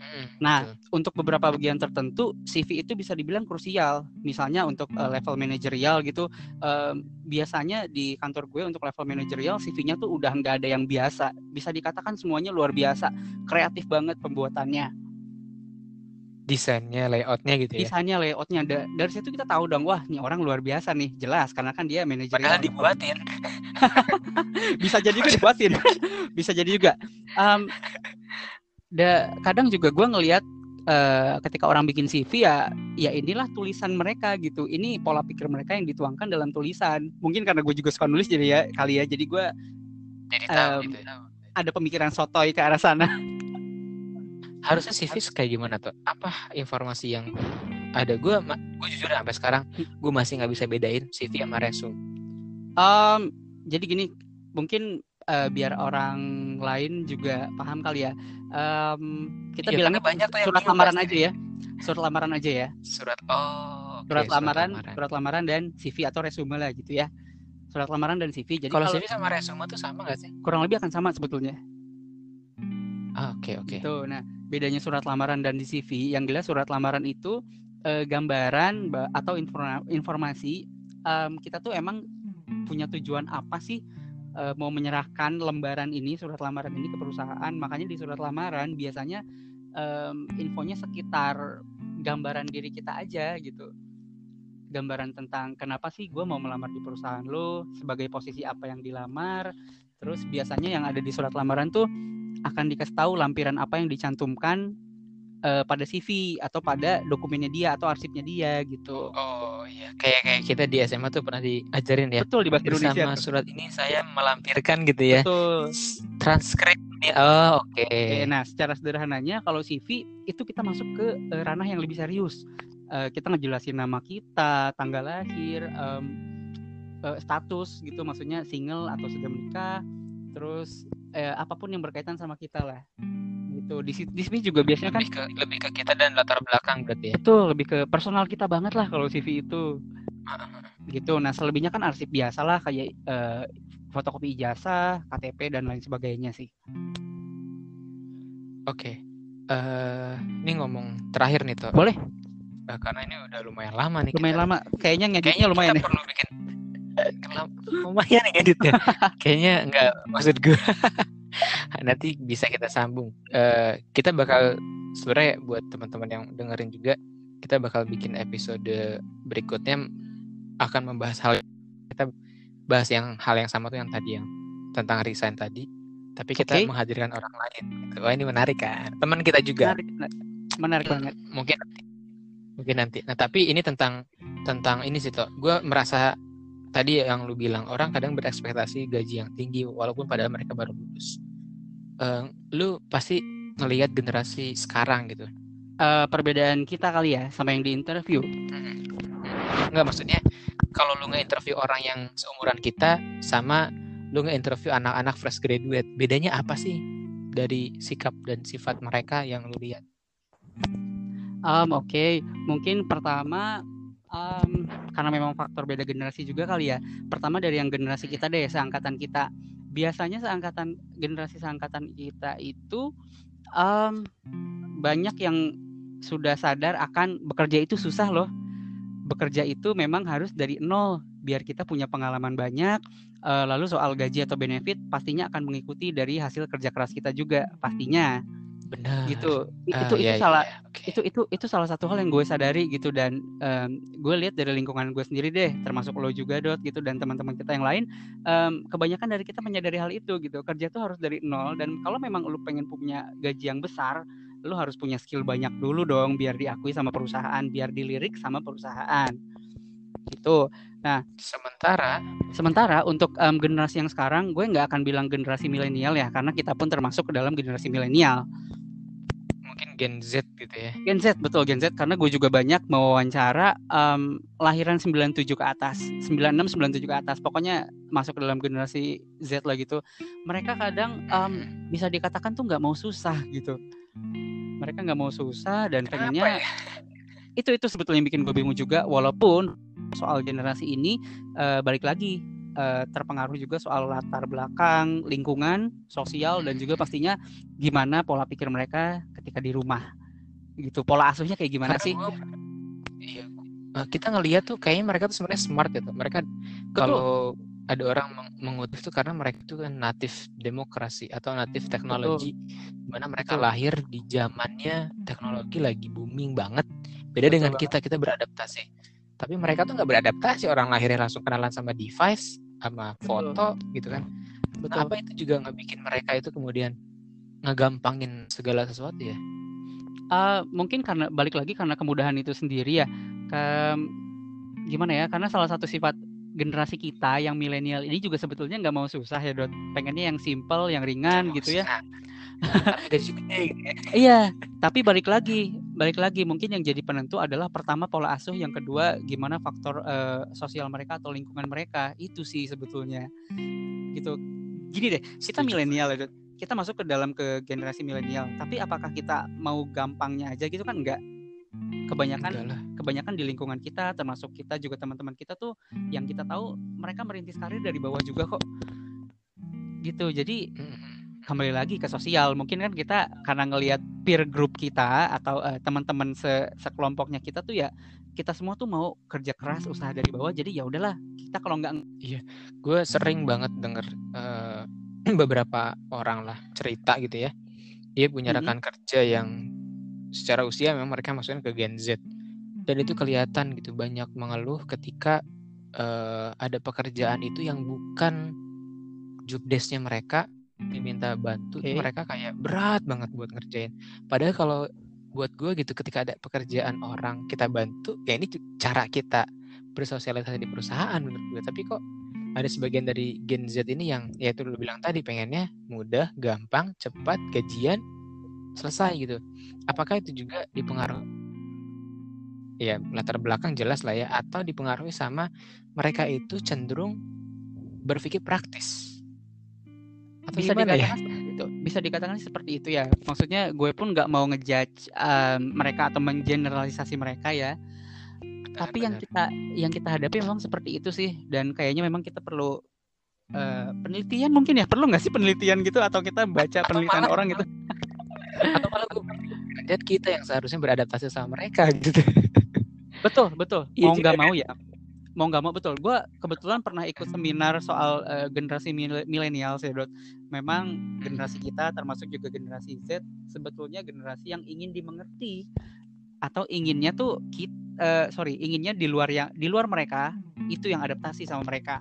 Hmm, Nah, betul. untuk beberapa bagian tertentu CV itu bisa dibilang krusial. Misalnya untuk eh, level manajerial gitu, em, biasanya di kantor gue untuk level manajerial CV-nya tuh udah nggak ada yang biasa. Bisa dikatakan semuanya luar biasa, kreatif banget pembuatannya. Desainnya, layoutnya gitu ya. Desainnya, layoutnya, da- dari situ kita tahu dong, wah nih orang luar biasa nih, jelas karena kan dia Padahal manajerial. dibuatin. (laughs) bisa jadi juga dibuatin (laughs) bisa jadi juga Em, da, kadang juga gue ngelihat eh, ketika orang bikin CV ya ya inilah tulisan mereka gitu ini pola pikir mereka yang dituangkan dalam tulisan mungkin karena gue juga suka nulis jadi ya kali ya jadi gue Jadi tahu gitu. ya. ada pemikiran sotoy ke arah sana harusnya CV kayak gimana tuh? Apa informasi yang ada? Gue gue jujur ya, sampai sekarang gue masih nggak bisa bedain CV sama resume. Em, jadi gini mungkin eh, biar orang lain juga paham kali ya Em, kita Iya, bilangnya banyak tuh surat lamaran pasti. aja ya surat lamaran aja ya Surat oh oke, surat lamaran, surat lamaran dan CV atau resume lah gitu ya. Surat lamaran dan CV. Jadi Kalau kalau CV sama resume tuh sama gak sih? kurang lebih akan sama sebetulnya. Ah, Oke oke. Gitu. Nah, bedanya surat lamaran dan di CV, yang jelas surat lamaran itu eh, gambaran ba- atau informa- informasi em, kita tuh emang punya tujuan apa sih eh, mau menyerahkan lembaran ini, surat lamaran ini ke perusahaan. Makanya di surat lamaran biasanya em, infonya sekitar gambaran diri kita aja gitu. Gambaran tentang kenapa sih gue mau melamar di perusahaan lo, sebagai posisi apa yang dilamar. Terus biasanya yang ada di surat lamaran tuh akan dikasih tahu lampiran apa yang dicantumkan eh, pada CV atau pada dokumennya dia atau arsipnya dia gitu. Oh iya kayak kayak kita di SMA tuh pernah diajarin ya. Betul di bahasa Indonesia. Tuh. surat ini saya melampirkan gitu ya. Betul. Transkrip. Oh oke. Oke, nah secara sederhananya kalau CV itu kita masuk ke eh, ranah yang lebih serius. Eh, kita ngejelasin nama kita, tanggal lahir, em, eh, status gitu, maksudnya single atau sudah menikah, terus eh, apa pun yang berkaitan sama kita lah. Gitu. Di, di sini juga biasanya kan lebih ke lebih ke kita dan latar belakang berarti ya. Betul, lebih ke personal kita banget lah kalau CV itu. Gitu. Nah, selebihnya kan arsip biasa lah kayak eh, fotokopi ijazah, KTP dan lain sebagainya sih. Oke. Eh ini ngomong terakhir nih tuh. Boleh. Eh, karena ini udah lumayan lama nih. Lumayan kita. lama. Kayaknya ngeditnya Kayaknya lumayan kita ya. perlu bikin lumayan nih editnya. (laughs) Kayaknya enggak maksud gue. (laughs) nanti bisa kita sambung. Uh, kita bakal sebenarnya buat teman-teman yang dengerin juga, kita bakal bikin episode berikutnya akan membahas hal kita bahas yang hal yang sama tuh yang tadi yang tentang resign tadi, tapi kita okay. menghadirkan orang lain. Gitu. Wah ini menarik kan, teman kita juga. Menarik, menarik banget. Mungkin mungkin nanti. Nah tapi ini tentang tentang ini sih toh. Gue merasa tadi yang lu bilang orang kadang berekspektasi gaji yang tinggi walaupun padahal mereka baru lulus. Uh, lu pasti ngelihat generasi sekarang gitu. Uh, perbedaan kita kali ya sama yang di interview. Hmm. Enggak maksudnya kalau lu nge-interview orang yang seumuran kita sama lu nge-interview anak-anak fresh graduate, bedanya apa sih dari sikap dan sifat mereka yang lu lihat? Um, Oke, okay. mungkin pertama um, karena memang faktor beda generasi juga kali ya. Pertama dari yang generasi kita deh, seangkatan kita. Biasanya seangkatan generasi seangkatan kita itu um, banyak yang sudah sadar akan bekerja itu susah loh. Bekerja itu memang harus dari nol biar kita punya pengalaman banyak. Uh, lalu soal gaji atau benefit pastinya akan mengikuti dari hasil kerja keras kita juga pastinya benar gitu uh, itu itu iya, salah iya. Okay. itu itu itu salah satu hal yang gue sadari gitu dan um, gue lihat dari lingkungan gue sendiri deh termasuk lo juga dot gitu dan teman-teman kita yang lain um, kebanyakan dari kita menyadari hal itu gitu kerja tuh harus dari nol dan kalau memang lo pengen punya gaji yang besar lo harus punya skill banyak dulu dong biar diakui sama perusahaan biar dilirik sama perusahaan gitu Nah, sementara sementara untuk um, generasi yang sekarang, gue nggak akan bilang generasi milenial ya, karena kita pun termasuk ke dalam generasi milenial. Gen Z gitu ya. Gen Z betul Gen Z karena gue juga banyak mewawancara um, lahiran 97 ke atas, 96 97 ke atas. Pokoknya masuk ke dalam generasi Z lah gitu. Mereka kadang um, bisa dikatakan tuh nggak mau susah gitu. Mereka nggak mau susah dan Kenapa pengennya ya? itu itu sebetulnya bikin gue bingung juga walaupun soal generasi ini uh, balik lagi uh, terpengaruh juga soal latar belakang, lingkungan, sosial dan juga pastinya gimana pola pikir mereka ketika di rumah. Gitu. Pola asuhnya kayak gimana sih? Iya. Eh, kita ngelihat tuh kayaknya mereka tuh sebenarnya smart gitu. Mereka kalau ada orang meng mengutip tuh karena mereka itu kan natif demokrasi atau natif teknologi mana mereka Betul. lahir di zamannya teknologi lagi booming banget beda Betul dengan banget. kita kita beradaptasi tapi mereka tuh nggak beradaptasi orang lahirnya langsung kenalan sama device sama foto Betul. gitu kan Betul. apa itu juga nggak bikin mereka itu kemudian ngegampangin segala sesuatu ya? Uh, mungkin karena balik lagi karena kemudahan itu sendiri ya. Ke gimana ya karena salah satu sifat generasi kita yang milenial ini juga sebetulnya nggak mau susah ya dot. Pengennya yang simple yang ringan gitu ya. gitu ya. (laughs) iya tapi balik lagi balik lagi mungkin yang jadi penentu adalah pertama pola asuh yang kedua gimana faktor uh, sosial mereka atau lingkungan mereka. Itu sih sebetulnya. Gitu. Gini deh kita milenial ya kita masuk ke dalam ke generasi milenial tapi apakah kita mau gampangnya aja gitu kan enggak? Kebanyakan Enggak kebanyakan di lingkungan kita termasuk kita juga teman-teman kita tuh yang kita tahu mereka merintis karir dari bawah juga kok. Gitu jadi kembali lagi ke sosial. Mungkin kan kita karena ngelihat peer group kita atau uh, teman-teman se sekelompoknya kita tuh ya kita semua tuh mau kerja keras usaha dari bawah jadi ya udahlah kita kalau nggak iya gue sering banget denger uh, (clears throat) beberapa orang lah cerita gitu ya. Dia punya rekan mm -hmm. kerja yang secara usia memang mereka masuknya ke Gen Z. Dan itu kelihatan gitu banyak mengeluh ketika uh, ada pekerjaan itu yang bukan job desknya mereka diminta bantu okay. mereka kayak berat banget buat ngerjain. Padahal kalau buat gue gitu ketika ada pekerjaan orang kita bantu ya ini cara kita bersosialisasi di perusahaan menurut gue tapi kok ada sebagian dari Gen Z ini yang ya itu lo bilang tadi pengennya mudah gampang cepat gajian selesai gitu apakah itu juga dipengaruhi ya latar belakang jelas lah ya atau dipengaruhi sama mereka itu cenderung berpikir praktis atau bisa gimana ya? Itu bisa dikatakan seperti itu ya. Maksudnya gue pun nggak mau ngejudge um, mereka atau mengeneralisasi mereka ya. Tapi yang kita yang kita hadapi memang seperti itu sih. Dan kayaknya memang kita perlu uh, penelitian mungkin ya. Perlu nggak sih penelitian gitu? Atau kita baca atau penelitian malah, orang gitu? (laughs) Atau malah lihat kita yang seharusnya beradaptasi sama mereka (laughs) gitu. Betul betul. Iya mau nggak mau ya. Mau nggak mau betul. Gue kebetulan pernah ikut seminar soal uh, generasi milenial sih Dot. memang generasi kita termasuk juga generasi Z sebetulnya generasi yang ingin dimengerti atau inginnya tuh kita uh, sorry inginnya di luar yang di luar mereka itu yang adaptasi sama mereka.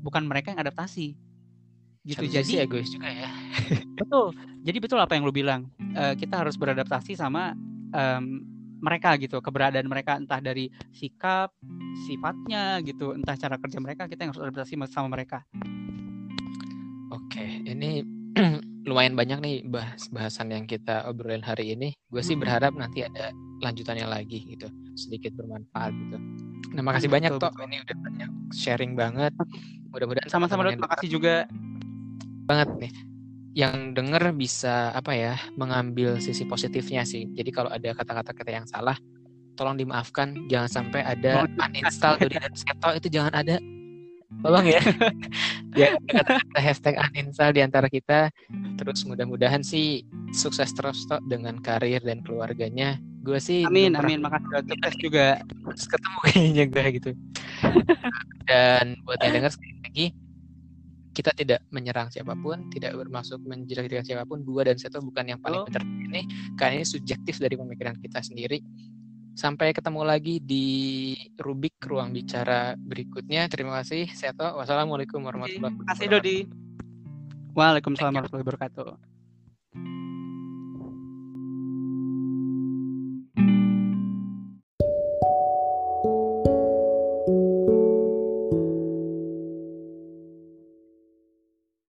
Bukan mereka yang adaptasi. Gitu Harusnya jadi egois juga ya. (laughs) Betul. Jadi betul apa yang lu bilang. Uh, kita harus beradaptasi sama um, mereka gitu. Keberadaan mereka entah dari sikap sifatnya gitu. Entah cara kerja mereka kita yang harus adaptasi sama mereka. Oke ini lumayan banyak nih bahas bahasan yang kita obrolin hari ini. Gue sih hmm. berharap nanti ada lanjutannya lagi gitu sedikit bermanfaat gitu. Nah makasih banyak toh ini udah banyak sharing banget. Mudah-mudahan sama-sama dok. Makasih juga. Banget nih. Yang denger bisa apa ya mengambil sisi positifnya sih. Jadi kalau ada kata-kata kita yang salah tolong dimaafkan. Jangan sampai ada uninstall dari Seto itu jangan ada tolong ya. (laughs) Ya hashtag uninstall di antara kita. Terus mudah-mudahan sih sukses terus toh dengan karir dan keluarganya. Gue sih amin amin. Makasih udah sukses juga. ketemu kayaknya gue gitu. (laughs) Dan buat yang denger sekali lagi kita tidak menyerang siapa pun, tidak bermaksud menjelek siapa pun. Dua dan satu bukan yang paling benar ini, karena ini subjektif dari pemikiran kita sendiri. Sampai ketemu lagi di Rubik Ruang Bicara berikutnya. Terima kasih, Seto. Wassalamualaikum warahmatullahi wabarakatuh. Terima kasih, Dodi. Waalaikumsalam warahmatullahi wabarakatuh.